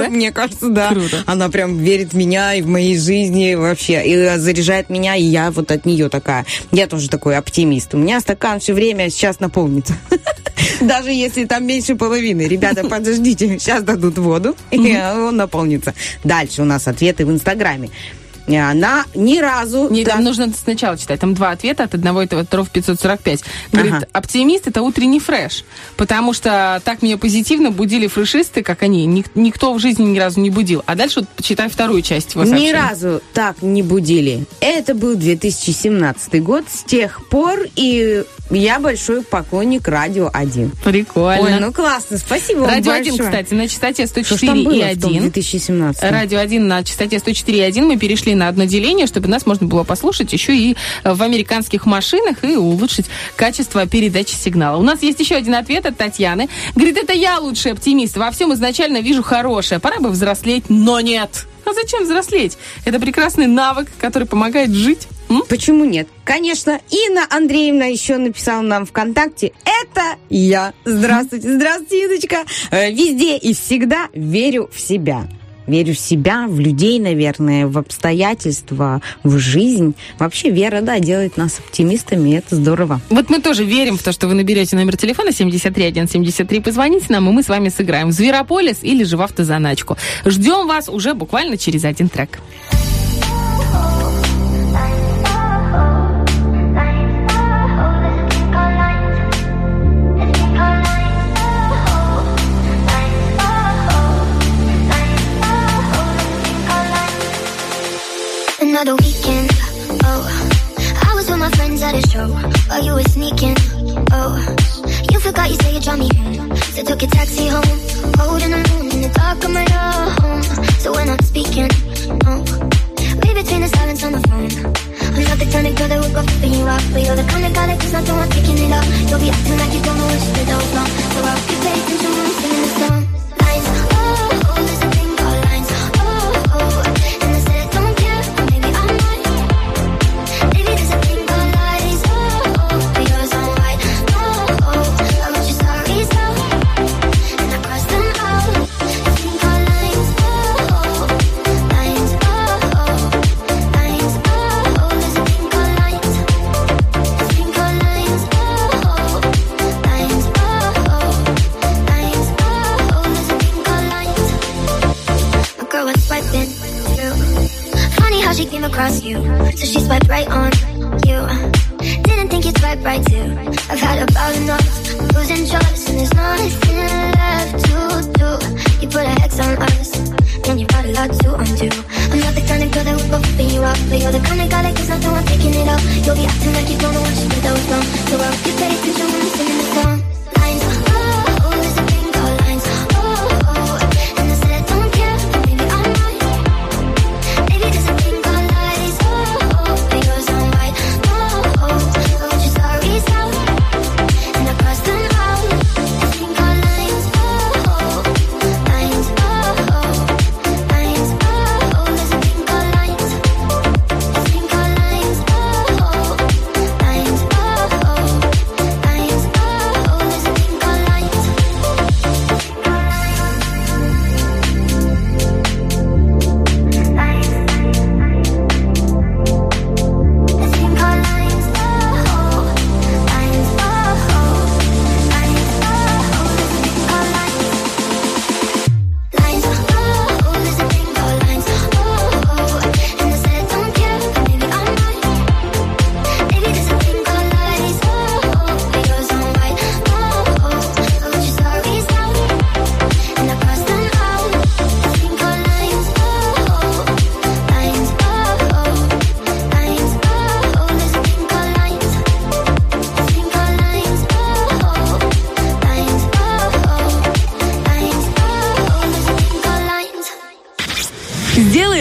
Мне кажется, да. Круто. Она прям верит в меня и в моей жизни вообще. И заряжает меня, и я вот от нее такая. Я тоже такой оптимист. У меня стакан все время сейчас наполнится. Даже если там меньше половины. Ребята, подождите, сейчас дадут воду, и он наполнится. Дальше у нас ответы в Инстаграме. И Она ни разу... Не, там нужно сначала читать. Там два ответа от одного этого второго в 545. Говорит, Ага. оптимист это утренний фреш. Потому что так меня позитивно будили фрешисты, как они. Ник- никто в жизни ни разу не будил. А дальше вот почитай вторую часть его Ни разу так не будили. Это был 2017 год. С тех пор и я большой поклонник Радио 1. Прикольно. Ой, ну классно, спасибо Радио 1, большое. кстати, на частоте Что ж 104 там было и в том 1. 2017? Радио 1 на частоте 104,1 мы перешли на одно деление, чтобы нас можно было послушать еще и в американских машинах и улучшить качество передачи сигнала. У нас есть еще один ответ от Татьяны. Говорит, это я лучший оптимист. Во всем изначально вижу хорошее. Пора бы взрослеть, но нет. А зачем взрослеть? Это прекрасный навык, который помогает жить. М? Почему нет? Конечно, Инна Андреевна еще написала нам ВКонтакте. Это я. Здравствуйте, здравствуйте, Инночка. Э, Везде и всегда верю в себя. Верю в себя, в людей, наверное, в обстоятельства, в жизнь. Вообще вера, да, делает нас оптимистами, и это здорово. Вот мы тоже верим в то, что вы наберете номер телефона 73173, позвоните нам, и мы с вами сыграем в Зверополис или же в автозаначку. Ждем вас уже буквально через один трек. Another weekend, oh I was with my friends at a show While you were sneaking, oh You forgot you said you'd drive me home So took a taxi home Holding the moon in the dark of my home So we're not speaking, oh Read between the silence on the phone. I'm not the kind of girl that would go flipping you off But you're the kind of guy that does not want picking it up You'll be acting like you don't know what you did was wrong. So I'll paying attention when I'm singing the song Lines, across you. So she swiped right on you. Didn't think you'd swipe right too. I've had about enough losing trust, and there's nothing left to do. You put a hex on us, and you got a lot to undo. I'm not the kind of girl that would go flipping you off, but you're the kind of guy that gets nothing while taking it off. You'll be acting like you don't know what you did that was wrong. So I hope you pay attention when you're singing the song.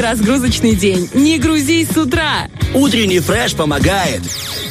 Разгрузочный день. Не грузись с утра. Утренний фреш помогает.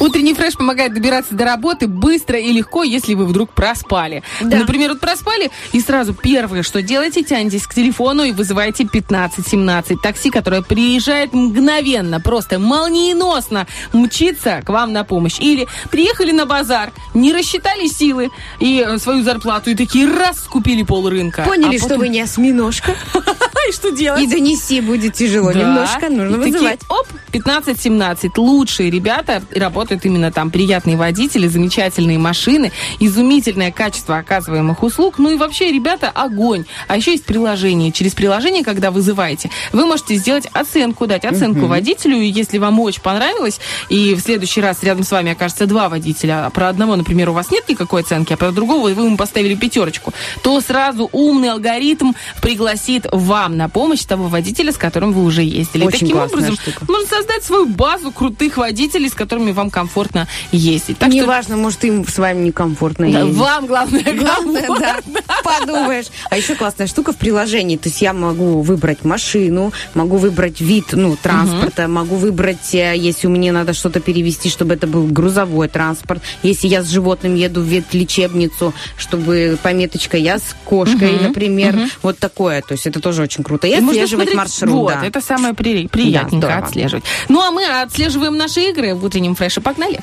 Утренний фреш помогает добираться до работы быстро и легко, если вы вдруг проспали. Например, вот проспали, и сразу первое, что делаете, тянетесь к телефону и вызываете 1517 такси, которое приезжает мгновенно, просто молниеносно мчится к вам на помощь. Или приехали на базар, не рассчитали силы и э, свою зарплату, и такие раз скупили пол рынка. Поняли, А что потом- вы не осьминожка. И что делать? И донести будет тяжело Да. немножко, нужно вызывать. оп, 15-17. Лучшие ребята работают именно там. Приятные водители, замечательные машины, изумительное качество оказываемых услуг. Ну и вообще, ребята, огонь. А еще есть приложение. Через приложение, когда вызываете, вы можете сделать оценку, дать оценку Мгм. водителю. И если вам очень понравилось, и в следующий раз рядом с вами окажется два водителя, а про одного, например, у вас нет никакой оценки, а про другого вы ему поставили пятерочку, то сразу умный алгоритм пригласит вам на помощь того водителя, с которым вы уже ездили. Очень Таким образом, штука. можно создать свою базу крутых водителей, с которыми вам комфортно ездить. Так что Неважно, может, им с вами некомфортно Да, ездить. вам главное Главное, да, комфортно. подумаешь. А еще классная штука в приложении. То есть я могу выбрать машину, могу выбрать вид ну, транспорта, могу выбрать, э, если мне надо что-то перевести, чтобы это был грузовой транспорт. Если я с животным еду в ветлечебницу, чтобы пометочка я с кошкой, Мгм, например. мгм. Вот такое. То есть это тоже очень круто. И отслеживать маршрут. Вот, да. это самое при- приятненько здорово. отслеживать. Ну, а мы отслеживаем наши игры в утреннем фреше. Погнали.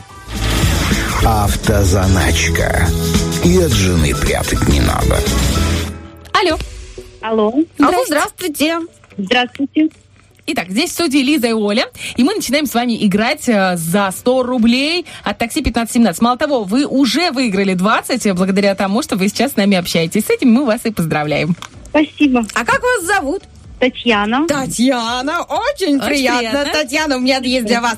Автозаначка. И от жены прятать не надо. Алло. Алло. Алло, здравствуйте. Здравствуйте. Итак, здесь в студии Лиза и Оля, и мы начинаем с вами играть э, за 100 рублей от такси 1517. Мало того, вы уже выиграли 20 э, благодаря тому, что вы сейчас с нами общаетесь. С этим мы вас и поздравляем. Спасибо. А как вас зовут? Татьяна. Татьяна, очень, Очень приятно. приятно. Татьяна, у меня есть для вас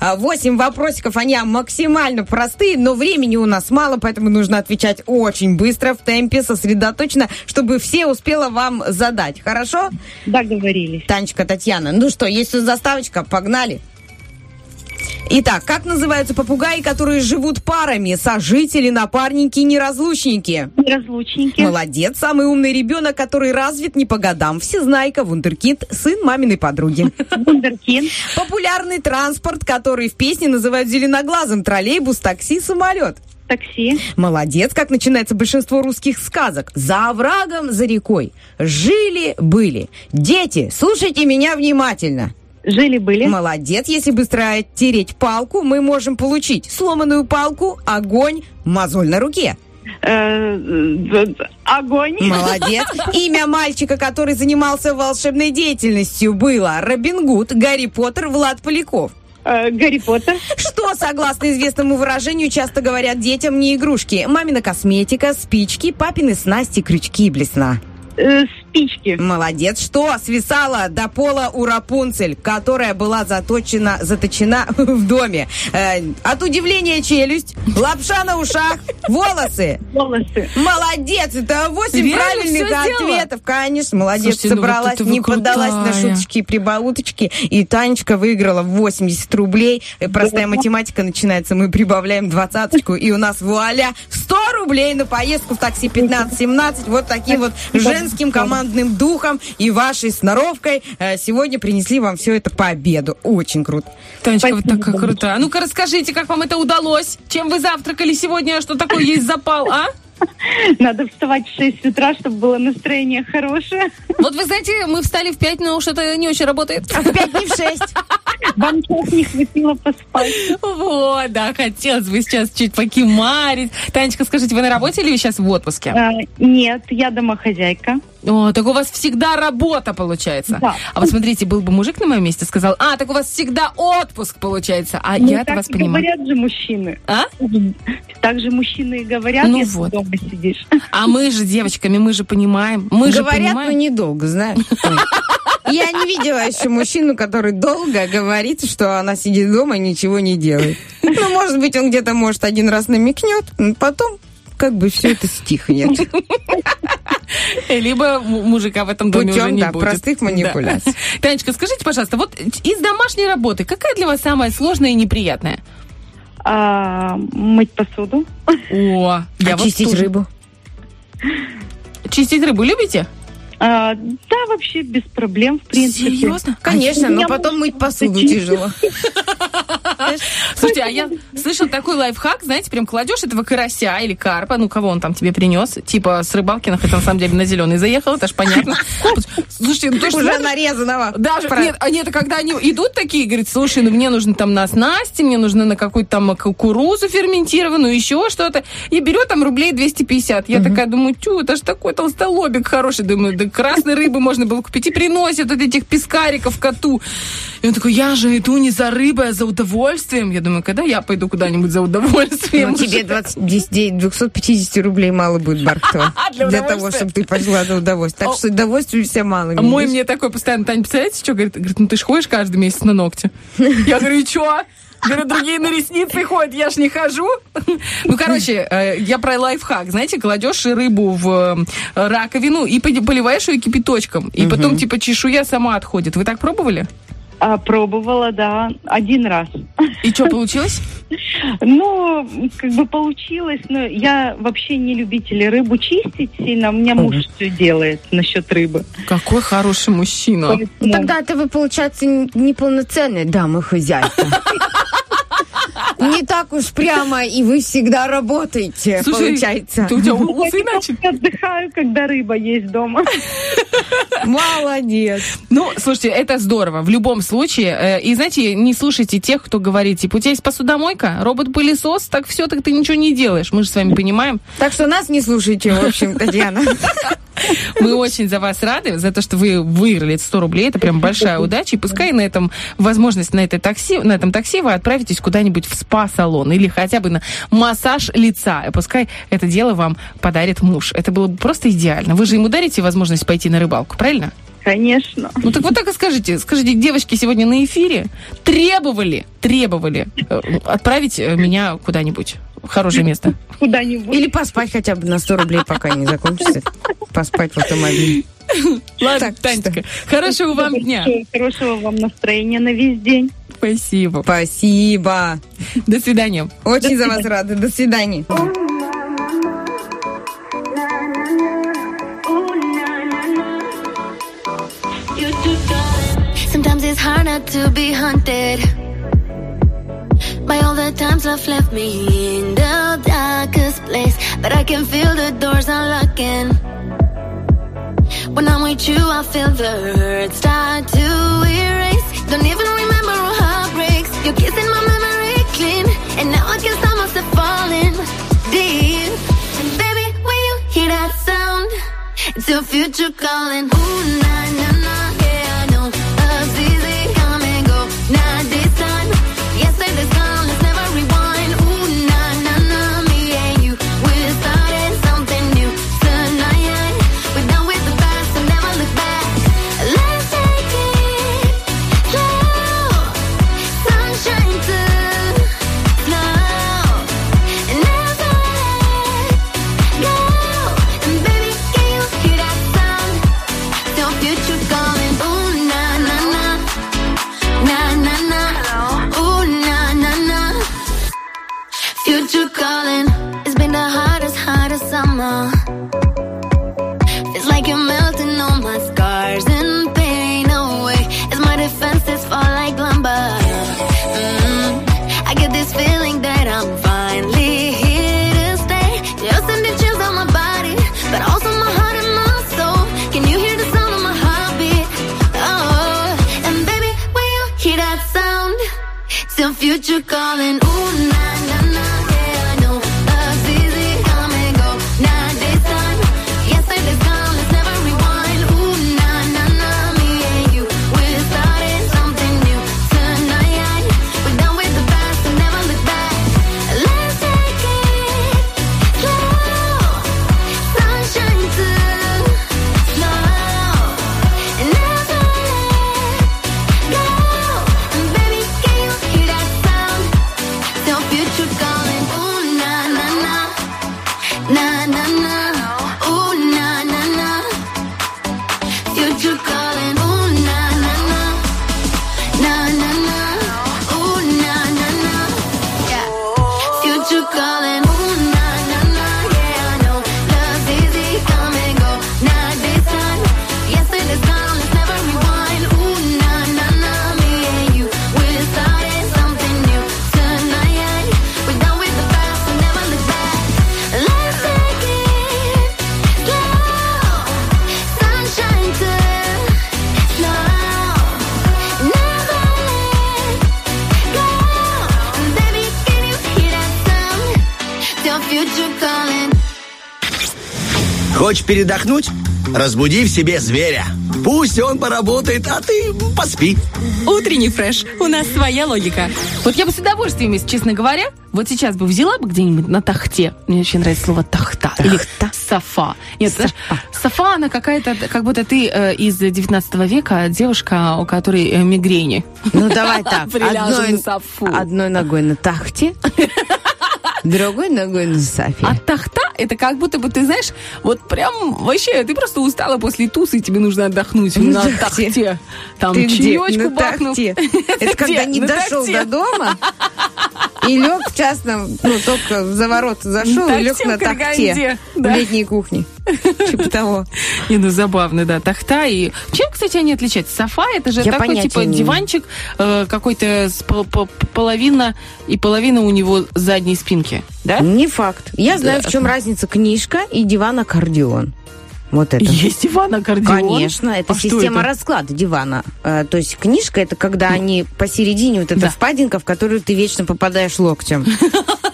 8 вопросиков. Они максимально простые, но времени у нас мало, поэтому нужно отвечать очень быстро, в темпе, сосредоточенно, чтобы все успела вам задать. Хорошо? Договорились. Танечка, Татьяна. Ну что, есть тут заставочка? Погнали. Итак, как называются попугаи, которые живут парами? Сожители, напарники, неразлучники. Неразлучники. Молодец, самый умный ребенок, который развит не по годам. Всезнайка, вундеркинд, сын маминой подруги. Вундеркинд. Популярный транспорт, который в песне называют зеленоглазым. Троллейбус, такси, самолет. Такси. Молодец, как начинается большинство русских сказок. За оврагом, за рекой. Жили-были. Дети, слушайте меня внимательно. Жили-были. Молодец, если быстро оттереть палку, мы можем получить сломанную палку, огонь, мозоль на руке. Э, э, Огонь. Молодец. Имя мальчика, который занимался волшебной деятельностью, было Робин Гуд, Гарри Поттер, Влад Поляков. Э, Гарри Поттер. Что, согласно известному выражению, часто говорят детям не игрушки? Мамина косметика, спички, папины снасти, крючки и блесна. Спички. Молодец. Что свисало до пола у Рапунцель, которая была заточена, заточена в доме? Э, от удивления челюсть, лапша на ушах, волосы. Волосы. Молодец. Это 8 Реально правильных ответов. Конечно, молодец. Слушайте, ну вот Собралась, вы не поддалась на шуточки и прибауточки. И Танечка выиграла 80 рублей. Э, Простая математика начинается. Мы прибавляем двадцаточку. И у нас вуаля 100 рублей на поездку в такси 15-17. Вот таким вот женским командным духом и вашей сноровкой э, сегодня принесли вам все это по обеду. Очень круто. Танечка, вы такая крутая. А ну-ка расскажите, как вам это удалось? Чем вы завтракали сегодня? Что такое есть запал, а? Надо вставать в 6 утра, чтобы было настроение хорошее. Вот вы знаете, мы встали в 5, но что-то не очень работает. А в 5 не в 6. Вам час не хватило поспать. Вот, да, хотелось бы сейчас чуть покимарить. Танечка, скажите, вы на работе или вы сейчас в отпуске? А, нет, я домохозяйка. О, так у вас всегда работа получается. Да. А вот смотрите, был бы мужик на моем месте, сказал, а, так у вас всегда отпуск получается. А Ну, я-то так вас понимаю. говорят же мужчины. А? Так же мужчины и говорят, Ну если вот. дома сидишь. А мы же девочками, мы же понимаем. Мы же Говорят, но понимаем. недолго, знаешь. Я не видела еще мужчину, который долго говорит, что она сидит дома и ничего не делает. Ну, может быть, он где-то, может, один раз намекнет, но потом как бы все это стихнет. Либо мужика в этом доме Путем, уже не да, будет. простых манипуляций. Да. Танечка, скажите, пожалуйста, вот из домашней работы какая для вас самая сложная и неприятная? А, мыть посуду. О, я вот Очистить тоже. рыбу. Чистить рыбу любите? А, да, вообще без проблем, в принципе. Серьезно? Конечно, у но потом мыть посуду тяжело. Слушайте, а я слышал такой лайфхак, знаете, прям кладешь этого карася или карпа, ну кого он там тебе принес, типа с рыбалкина, хотя на самом деле на зеленый заехал, это ж понятно. Слушайте, ну то, Уже нарезанного. Даже, Про- нет, а нет, а когда они идут такие, говорят, слушай, ну мне нужно там на снасти, мне нужно на какую-то там кукурузу ферментированную, еще что-то. И берет там рублей 250. Я такая думаю, тю, это ж такой толстолобик хороший. Думаю, да красной рыбы можно было купить. И приносят вот этих пескариков коту. И он такой, я же иду не за рыбой, а за удовольствием. Я думаю, когда я пойду куда-нибудь за удовольствием? Ну, тебе 20, 10, 250 рублей мало будет, Бархтова. Для Для того, чтобы ты пошла на удовольствие. Так что удовольствия все мало. А мой мне такой постоянно, Таня, представляете, что говорит? Говорит, ну ты ж ходишь каждый месяц на ногти. Я говорю, и что? Говорю, другие на ресницы ходят, я ж не хожу. Ну, короче, э, я про лайфхак. Знаете, кладешь рыбу в э, раковину и поливаешь ее кипяточком. И потом, типа, чешуя сама отходит. Вы так пробовали? А, пробовала, да, один раз. И что, получилось? Ну, как бы получилось, но я вообще не любитель рыбу чистить сильно. У меня муж все делает насчет рыбы. Какой хороший мужчина. Поэтому- Ну, Тогда-то вы, получается, неполноценная дама-хозяйка. Не так уж прямо, и вы всегда работаете, Слушай, получается. ты у тебя усы я иначе? отдыхаю, когда рыба есть дома. Молодец. Ну, слушайте, это здорово. В любом случае. Э, И знаете, не слушайте тех, кто говорит, типа, у тебя есть посудомойка, робот-пылесос, так все, так ты ничего не делаешь. Мы же с вами понимаем. Так что нас не слушайте, в общем, Татьяна. Мы очень за вас рады, за то, что вы выиграли эти 100 рублей. Это прям большая удача. И пускай на этом возможность, на, этой такси, на этом такси вы отправитесь куда-нибудь в спа-салон или хотя бы на массаж лица. И пускай это дело вам подарит муж. Это было бы просто идеально. Вы же ему дарите возможность пойти на рыбалку, правильно? Конечно. Ну так вот так и скажите. Скажите, девочки сегодня на эфире требовали, требовали э, отправить э, меня куда-нибудь в хорошее место. Куда-нибудь. Или поспать хотя бы на 100 рублей, пока не закончится. Поспать в автомобиле. Ладно, Так, Танечка, хорошего вам дня. Хорошего вам настроения на весь день. Спасибо. Спасибо. До свидания. Очень за вас рада. До свидания. Sometimes it's hard not to be haunted by all the times love left me in the darkest place. But I can feel the doors unlocking. When I'm with you, I feel the hurt start to erase. Don't even remember our heartbreaks. You're kissing my memory clean, and now I can stop myself falling deep. And baby, when you hear that sound, it's your future calling. Ooh, nah, nah, nah, yeah, I know. Love's you calling? Хочешь передохнуть? Разбуди в себе зверя. Пусть он поработает, а ты поспи. Утренний фреш. У нас своя логика. Вот я бы с удовольствием, если честно говоря, вот сейчас бы взяла бы где-нибудь на тахте. Мне очень нравится слово тахта. Или софа. Нет, знаешь, софа, она какая-то, как будто ты э, из 19 века, девушка, у которой э, мигрени. Ну, давай так. Одной, софу. одной ногой на тахте, другой ногой на софе. А тахта это как будто бы ты знаешь, вот прям вообще ты просто устала после тусы, и тебе нужно отдохнуть на На тахте. тахте. Там Ты где? чаечку бахнув. тахте. Это когда где? не дошел до дома и лег в частном, ну, только за ворота зашел и лег на тахте в летней кухне. Типа того. Не, ну забавно, да, тахта и... Чем, кстати, они отличаются? Софа, это же Я такой, типа, не диванчик э, какой-то половина, и половина у него задней спинки, да? Не факт. Я знаю, Да. в чем разница книжка и диван-аккордеон. Вот это. Есть диван-аккордеон? Конечно, это А система это? расклада дивана. Э, То есть книжка это когда они посередине вот эта Да. впадинка, в которую ты вечно попадаешь локтем.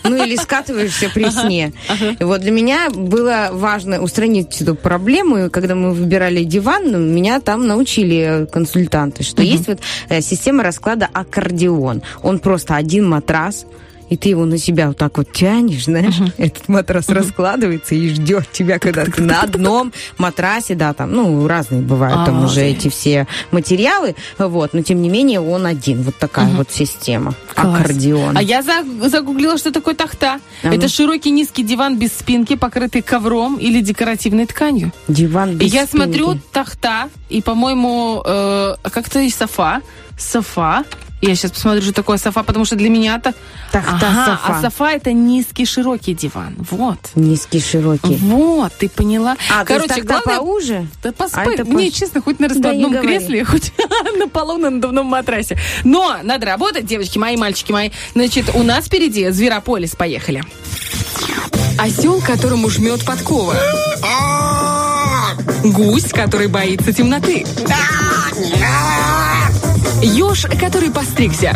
Ну или скатываешься при сне. И Вот для меня было важно устранить эту проблему. И когда мы выбирали диван, ну, меня там научили консультанты, что есть вот э, система расклада аккордеон. Он просто один матрас, и ты его на себя вот так вот тянешь, знаешь, этот матрас раскладывается и ждет тебя, когда ты на одном матрасе, да, там, ну, разные бывают там А, уже эти все материалы, вот, но тем не менее он один, вот такая вот система, аккордеон. А я за- загуглила, что такое тахта. А это ну. широкий низкий диван без спинки, покрытый ковром или декоративной тканью. Диван И без я спинки. смотрю тахта, и, по-моему, э, как-то есть софа. Софа. Я сейчас посмотрю, что такое софа, потому что для меня это... Тахта, Ага, софа. А софа это низкий широкий диван. Вот. Низкий, широкий. Вот, ты поняла. А, то есть Короче, тахта главное... поуже? Да А поспай. это Мне, пош- честно, хоть на Да раскладном говори. кресле, хоть на полу на надувном матрасе. Но надо работать, девочки мои, мальчики мои. Значит, у нас впереди Зверополис. Поехали. Осел, которому жмет подкова. Гусь, который боится темноты. Еж, который постригся.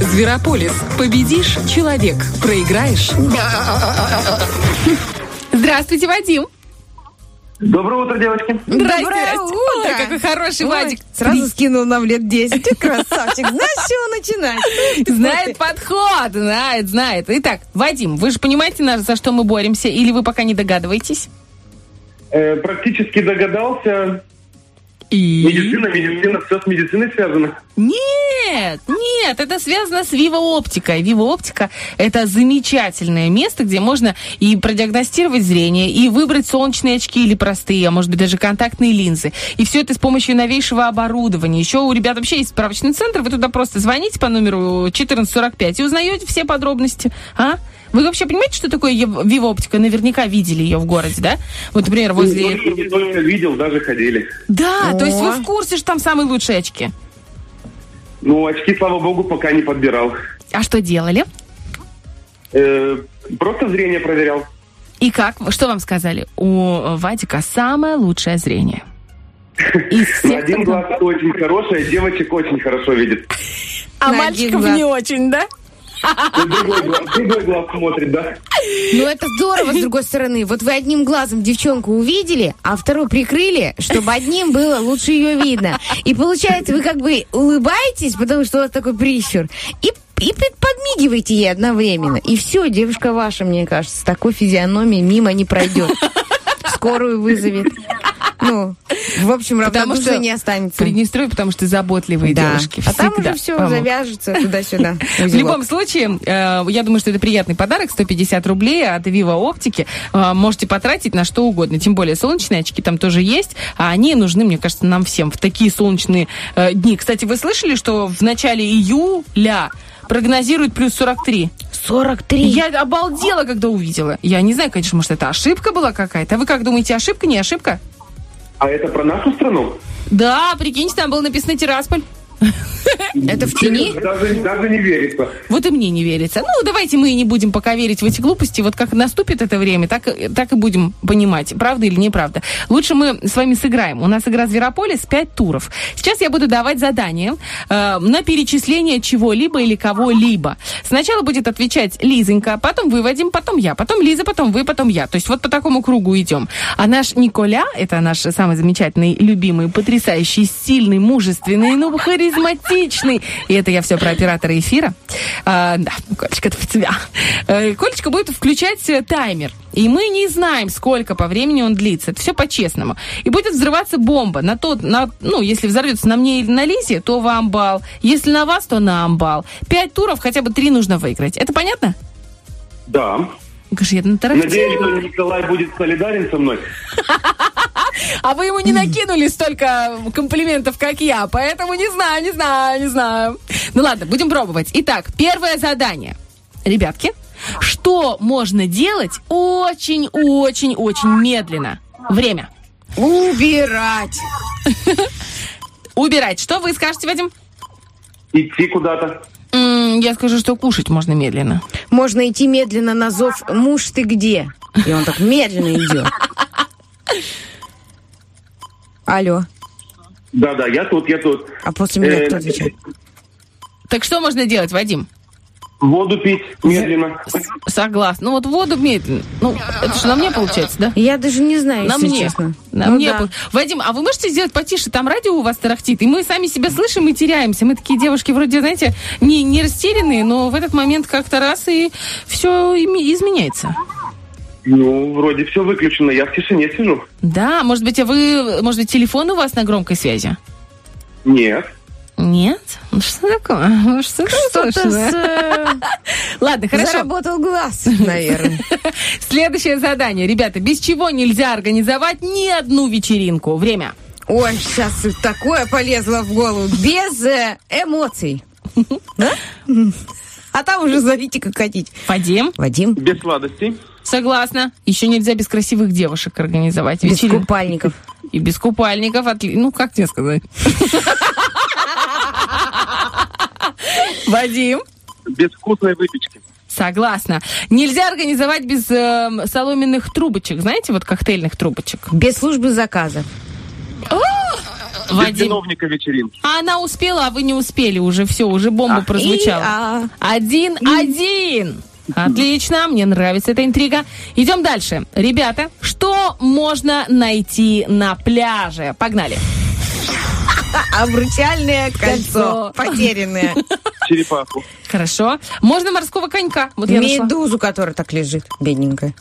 Зверополис. Победишь – человек. Проиграешь – Здравствуйте, Вадим. Доброе утро, девочки. Здрасте, Доброе здрасте. утро. Ой, какой хороший Ой, Вадик. Сразу скинул нам лет 10. Ты красавчик. Знаешь, с чего начинать? Знает подход, знает, знает. Итак, Вадим, вы же понимаете, на- за что мы боремся, или вы пока не догадываетесь? Э, практически догадался. И? Медицина, медицина, все с медициной связано. Нет, нет, это связано с Vivo Оптикой. Vivo Оптика – это замечательное место, где можно и продиагностировать зрение, и выбрать солнечные очки или простые, а может быть даже контактные линзы. И все это с помощью новейшего оборудования. Еще у ребят вообще есть справочный центр, вы туда просто звоните по номеру 1445 и узнаете все подробности. А? Вы вообще понимаете, что такое Vivo Оптика? Наверняка видели ее в городе, да? Вот, например, возле... Только видел, даже ходили. Да, то есть вы О. в курсе, что там самые лучшие очки. Ну, очки, слава богу, пока не подбирал. А что делали? Э, просто зрение проверял. И как? Что вам сказали? У Вадика самое лучшее зрение. Из На всех, один кто- глаз очень хороший, а девочек очень хорошо видит. А На мальчиков не очень, да? На другой глаз, смотрит, да? Ну, это здорово, с другой стороны. Вот вы одним глазом девчонку увидели, а второй прикрыли, чтобы одним было лучше ее видно. И получается, вы как бы улыбаетесь, потому что у вас такой прищур, и и под- подмигиваете ей одновременно. И все, девушка ваша, мне кажется, с такой физиономией мимо не пройдет. Скорую вызовет. Ну, в общем, Потому что не останется. Приднестровье, потому что заботливые Да. девушки. А там уже все помогут. завяжется туда-сюда. В любом случае, э, я думаю, что это приятный подарок. 150 рублей от Vivo Оптики. Э, можете потратить на что угодно. Тем более солнечные очки там тоже есть. А они нужны, мне кажется, нам всем в такие солнечные э, дни. Кстати, вы слышали, что в начале июля прогнозируют плюс 43? 43. Я обалдела, когда увидела. Я не знаю, конечно, может, это ошибка была какая-то. А вы как думаете, ошибка, не ошибка? А это про нашу страну? Да, прикиньте, там было написано Тирасполь. Это в тени? Даже, даже не верится. Вот и мне не верится. Ну, давайте мы и не будем пока верить в эти глупости. Вот как наступит это время, так, так и будем понимать, правда или неправда. Лучше мы с вами сыграем. У нас игра «Зверополис» 5 туров. Сейчас я буду давать задание э, на перечисление чего-либо или кого-либо. Сначала будет отвечать Лизонька, потом вы, Вадим, потом я, потом Лиза, потом вы, потом я. То есть вот по такому кругу идем. А наш Николя, это наш самый замечательный, любимый, потрясающий, сильный, мужественный, ну, харизматичный. И это я все про оператора эфира. А, да, Колечка, это в тебя. Э, Колечка будет включать э, таймер. И мы не знаем, сколько по времени он длится. Это все по-честному. И будет взрываться бомба. На тот, на, ну, если взорвется на мне или на Лизе, то вам бал. Если на вас, то нам бал. Пять туров, хотя бы три нужно выиграть. Это понятно? Да. Скажи, я на Надеюсь, что Николай будет солидарен со мной. А вы ему не накинули столько комплиментов, как я, поэтому не знаю, не знаю, не знаю. Ну ладно, будем пробовать. Итак, первое задание. Ребятки, что можно делать очень-очень-очень медленно? Время. Убирать. Убирать. Что вы скажете, Вадим? Идти куда-то. Я скажу, что кушать можно медленно. Можно идти медленно на зов «Муж, ты где?» И он так медленно идет. Алло. Да-да, я тут, я тут. А после меня Э, кто отвечает? Так что можно делать, Вадим? Воду пить медленно. Согласна. Ну вот воду медленно. Ну, это что, на мне получается, да? Я даже не знаю, На если мне. честно. На Ну мне. да. Вадим, а вы можете сделать потише? Там радио у вас тарахтит, и мы сами себя слышим и теряемся. Мы такие девушки вроде, знаете, не, не растерянные, но в этот момент как-то раз и все изменяется. Ну, вроде все выключено, я в тишине сижу. Да, может быть, а вы, может быть, телефон у вас на громкой связи? Нет. Нет? Ну, Что такое? Ну, Что такое? с... э, Ладно, хорошо. Заработал глаз, наверное. Следующее задание. Ребята, без чего нельзя организовать ни одну вечеринку? Время. Ой, сейчас такое полезло в голову. Без э, эмоций. Да? А там уже зовите как хотите. Вадим? Вадим? Без сладостей. Согласна. Еще нельзя без красивых девушек организовать Без вечеринку. купальников. И без купальников. отли- Ну, как тебе сказать? Вадим? Без вкусной выпечки. Согласна. Нельзя организовать без эм, соломенных трубочек. Знаете, вот коктейльных трубочек. Без службы заказа. Без Вадим. виновника вечеринки. А она успела, а вы не успели. Уже все, уже бомба прозвучала. И, а, Один, один. Отлично, мне нравится эта интрига. Идем дальше. Ребята, что можно найти на пляже? Погнали. Обручальное Кольцо. кольцо. Потерянное. Черепаху. Хорошо. Можно морского конька. Вот я нашла. Медузу, которая так лежит, бедненькая.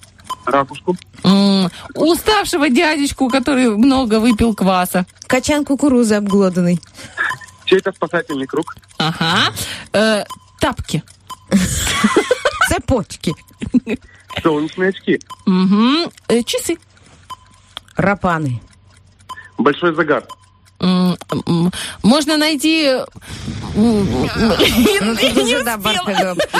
Ракушку. М, Уставшего дядечку, который много выпил кваса. Качан кукурузы обглоданный. Чей-то спасательный круг. Ага. Э, тапки. Цепочки. Солнечные очки. Мгм. Э, часы. Рапаны. Большой загар. Можно найти... Ну, ты уже, да.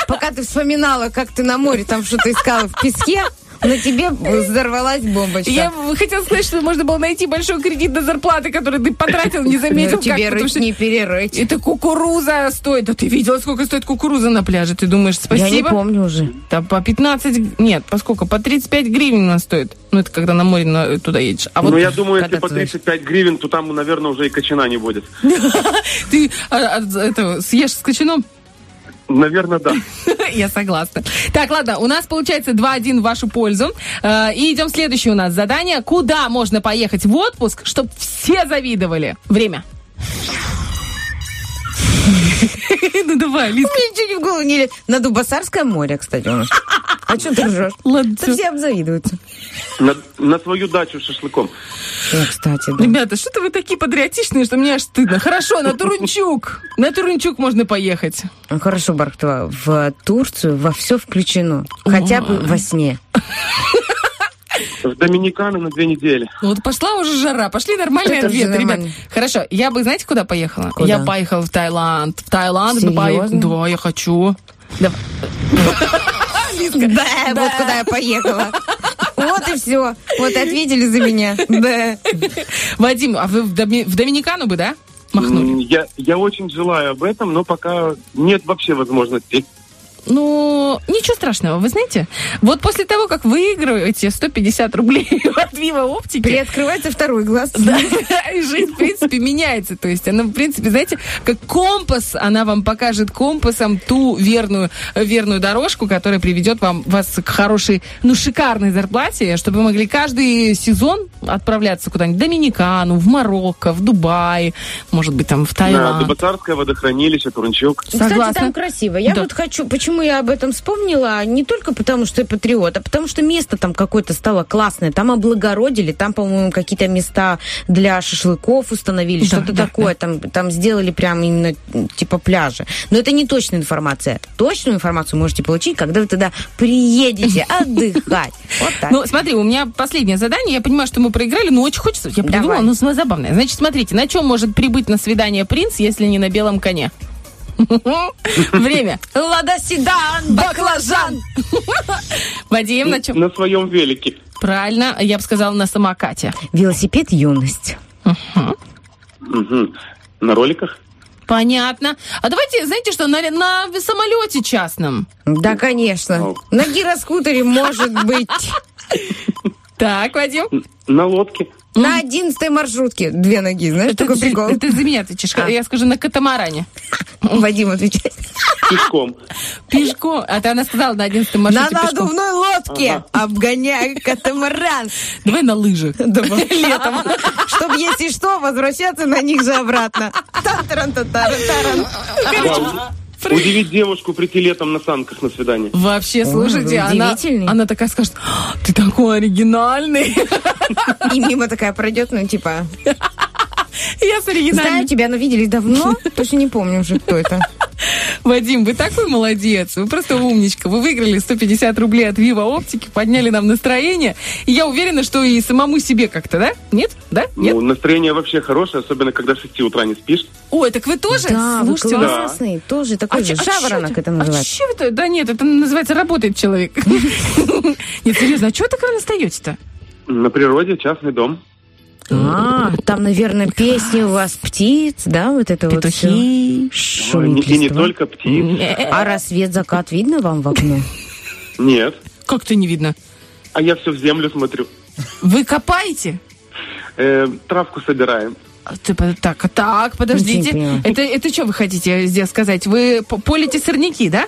Пока ты вспоминала, как ты на море там что-то искала в песке, на тебе взорвалась бомбочка. Я хотела сказать, что можно было найти большой кредит до зарплаты, который ты потратил, не заметил. Ну, тебе как, рыть что не перерыть. Это кукуруза стоит. Да ты видела, сколько стоит кукуруза на пляже? Ты думаешь, спасибо? Я не помню уже. Да по 15... Нет, по сколько? По 35 гривен она стоит. Ну, это когда на море на- туда едешь. А вот ну, я думаю, если по ты 35 гривен, то там, наверное, уже и кочана не будет. ты а, а, съешь с кочаном? Наверное, да. Я согласна. Так, ладно, у нас получается 2-1 в вашу пользу. Э, И идем следующее у нас задание. Куда можно поехать в отпуск, чтобы все завидовали? Время. Ну давай, Лизка. Мне ничего не в голову не лезет. На Дубасарское море, кстати, у нас. А что ты ржешь? Ладно, Да все обзавидуются. На, на свою дачу с шашлыком. Ну, кстати, да. Ребята, что-то вы такие патриотичные, что мне аж стыдно. Хорошо, на Турунчук. На Турунчук можно поехать. Ну, Хорошо, Бархтова, в Турцию во все включено. Хотя бы во сне. В Доминиканы на две недели. Ну Вот пошла уже жара, пошли нормальные Это ответы, ребят. нормально. Хорошо, я бы, знаете, куда поехала? Куда? Я поехала в Таиланд. В Таиланд бы поехала. Серьезно? Да, я хочу. Да. Да, вот куда я поехала. Вот и все. Вот ответили за меня. Да. Вадим, а вы в, Доми- в Доминикану бы, да? Махнули. Я, я очень желаю об этом, но пока нет вообще возможности. Ну, ничего страшного, вы знаете, вот после того, как выигрываете 150 рублей от Вива Оптики, Приоткрывается второй глаз. Да, и жизнь, в принципе, меняется. То есть она, в принципе, знаете, как компас, она вам покажет компасом ту верную, верную дорожку, которая приведет вам, вас к хорошей, ну, шикарной зарплате, чтобы вы могли каждый сезон отправляться куда-нибудь в Доминикану, в Марокко, в Дубай, может быть, там в Таиланд. Дубатарское водохранилище, Турунчук. Кстати, Согласна. там красиво. Я Да. вот хочу, почему я об этом вспомнила, не только потому, что я патриот, а потому что место там какое-то стало классное. Там облагородили, там, по-моему, какие-то места для шашлыков установили, Да, что-то да, такое. Там, там сделали прям именно типа пляжа. Но это не точная информация. Точную информацию можете получить, когда вы туда приедете отдыхать. Вот так. Ну, смотри, у меня последнее задание. Я понимаю, что мы проиграли, но очень хочется. Я придумала, ну, с- забавное. Значит, смотрите, на чем может прибыть на свидание принц, если не на белом коне? Время. Лада Седан, баклажан. Вадим, на чем? На своем велике. Правильно, я бы сказала, на самокате. Велосипед юность. На роликах. Понятно. А давайте, знаете что, на, на самолете частном. Да, конечно. На гироскутере может быть. Так, Вадим. На лодке. На одиннадцатой маршрутке две ноги. Знаешь, такой ты, прикол? ты за меня отвечаешь. А. Я скажу на катамаране. Вадим отвечает. Пешком. Пешком. А ты она сказала на 11 На маршруте пешком. надувной лодке обгоняю катамаран. Давай на лыжах. Летом. Чтобы, если что, возвращаться на них же обратно. Тан-таран-та-таран-таран. Удивить девушку прийти летом на санках на свидание. Вообще, слушайте, она, она такая скажет, «А, ты такой оригинальный. И мимо такая пройдет, ну, типа, Я с оригинальным. знаю тебя, но виделись давно, точно не помню уже, кто это. Вадим, вы такой молодец, вы просто умничка. Вы выиграли 150 рублей от Вива Оптики, подняли нам настроение. И я уверена, что и самому себе как-то, да? Нет? Да? Нет? Ну, настроение вообще хорошее, особенно когда с 6 утра не спишь. Ой, так вы тоже? Да, вы Слушайте, у нас- классный, тоже такой же. чё- чё Жаворонок это А называется. чё это? Да нет, это называется работает человек. Нет, серьезно, а чего так рано встаете-то? На природе частный дом. А, там, наверное, песни у вас птиц, да, вот это вот всё? Петухи. Ой, Шумит и не только птиц. А рассвет, закат видно вам в окно? Нет. Как-то не видно. А я все в землю смотрю. Вы копаете? Э, травку собираем. А, ты Так, так, подождите. Это, это что вы хотите здесь сказать? Вы полите сорняки, да?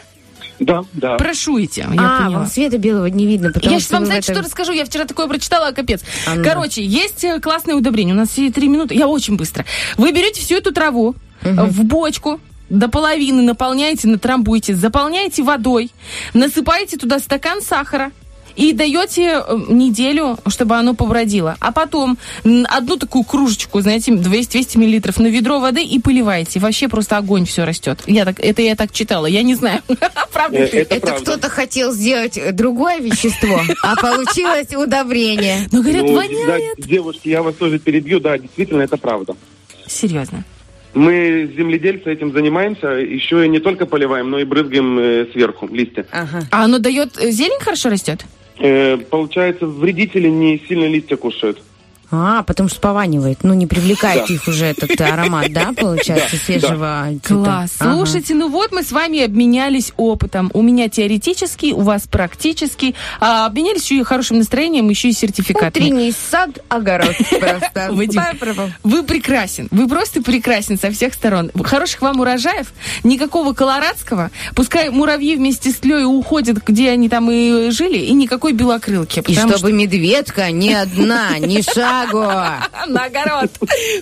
Да, да. Прошуете. Я А, поняла. вам света белого не видно, потому Я что сейчас вам, знаете, этом- что расскажу? Я вчера такое прочитала, капец. А ну. Короче, есть э, классное удобрение. У нас все три минуты. Я очень быстро. Вы берете всю эту траву э, в бочку, до половины наполняете, натрамбуете, заполняете водой, насыпаете туда стакан сахара, и даете э, неделю, чтобы оно побродило. А потом одну такую кружечку, знаете, 200-200 миллилитров на ведро воды и поливаете. Вообще просто огонь все растет. Я так, это я так читала, я не знаю. Правда Э, это Это кто-то хотел сделать э, другое вещество, а получилось удобрение. Но говорят, Ну, воняет. да, девушки, я вас тоже перебью, да, действительно, это правда. Серьезно. Мы, земледельцы, этим занимаемся, еще и не только поливаем, но и брызгаем э, сверху листья. Ага. А оно дает, зелень хорошо растет? Э, получается, вредители не сильно листья кушают. А, потому что пованивает. Ну, не привлекает Да. их уже этот аромат, да, получается, Да, свежего цвета? Класс. Ага. Слушайте, ну вот мы с вами обменялись опытом. У меня теоретический, у вас практический. А обменялись еще и хорошим настроением, еще и сертификатами. Утренний сад, огород просто. Вадим. Вы прекрасен. Вы просто прекрасен со всех сторон. Хороших вам урожаев, никакого колорадского. Пускай муравьи вместе с тлей уходят, где они там и жили, и никакой белокрылки. И чтобы медведка ни одна, ни шагу. что- На огород.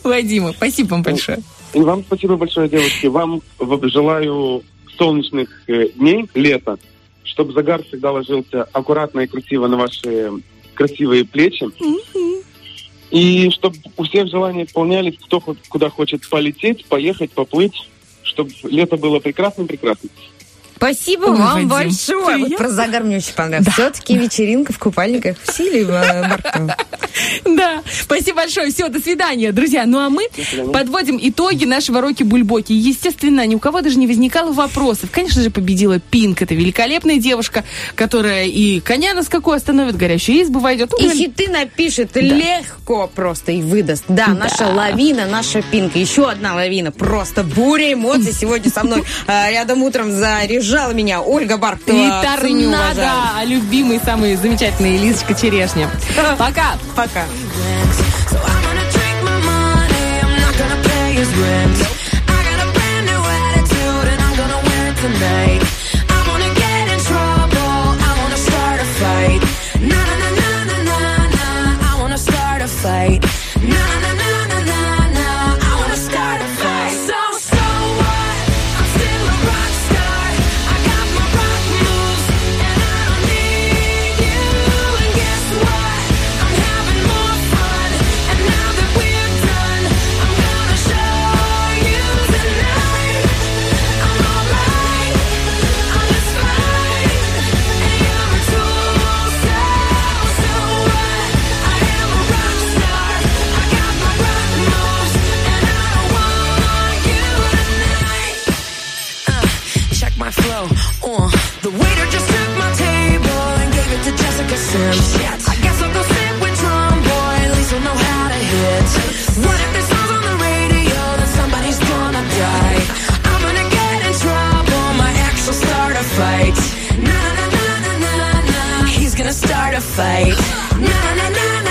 Вадима, спасибо вам большое. И вам спасибо большое, девушки. Вам желаю солнечных э, дней, лета, чтобы загар всегда ложился аккуратно и красиво на ваши красивые плечи. И чтобы у всех желания исполнялись, кто куда хочет полететь, поехать, поплыть, чтобы лето было прекрасным-прекрасным. Спасибо Ой, вам Вадим, большое. Вот про загар мне очень понравилось. Все-таки вечеринка в купальниках в силе, э, Маркова. Да, спасибо большое. Все, до свидания, друзья. Ну а мы подводим итоги нашего Роки Бульбоки. Естественно, ни у кого даже не возникало вопросов. Конечно же, победила Пинк. Это великолепная девушка, которая и коня на скаку остановит, горящую избу войдет. Ну, И хиты напишет легко просто и выдаст. Да, наша лавина, наша пинка. Еще одна лавина. Просто буря эмоций сегодня со мной э, рядом утром заряжала меня Ольга Барктова. И торнадо, а любимый, самый замечательный Лизочка Черешня. Пока. Пока. Start a fight. Na na na na.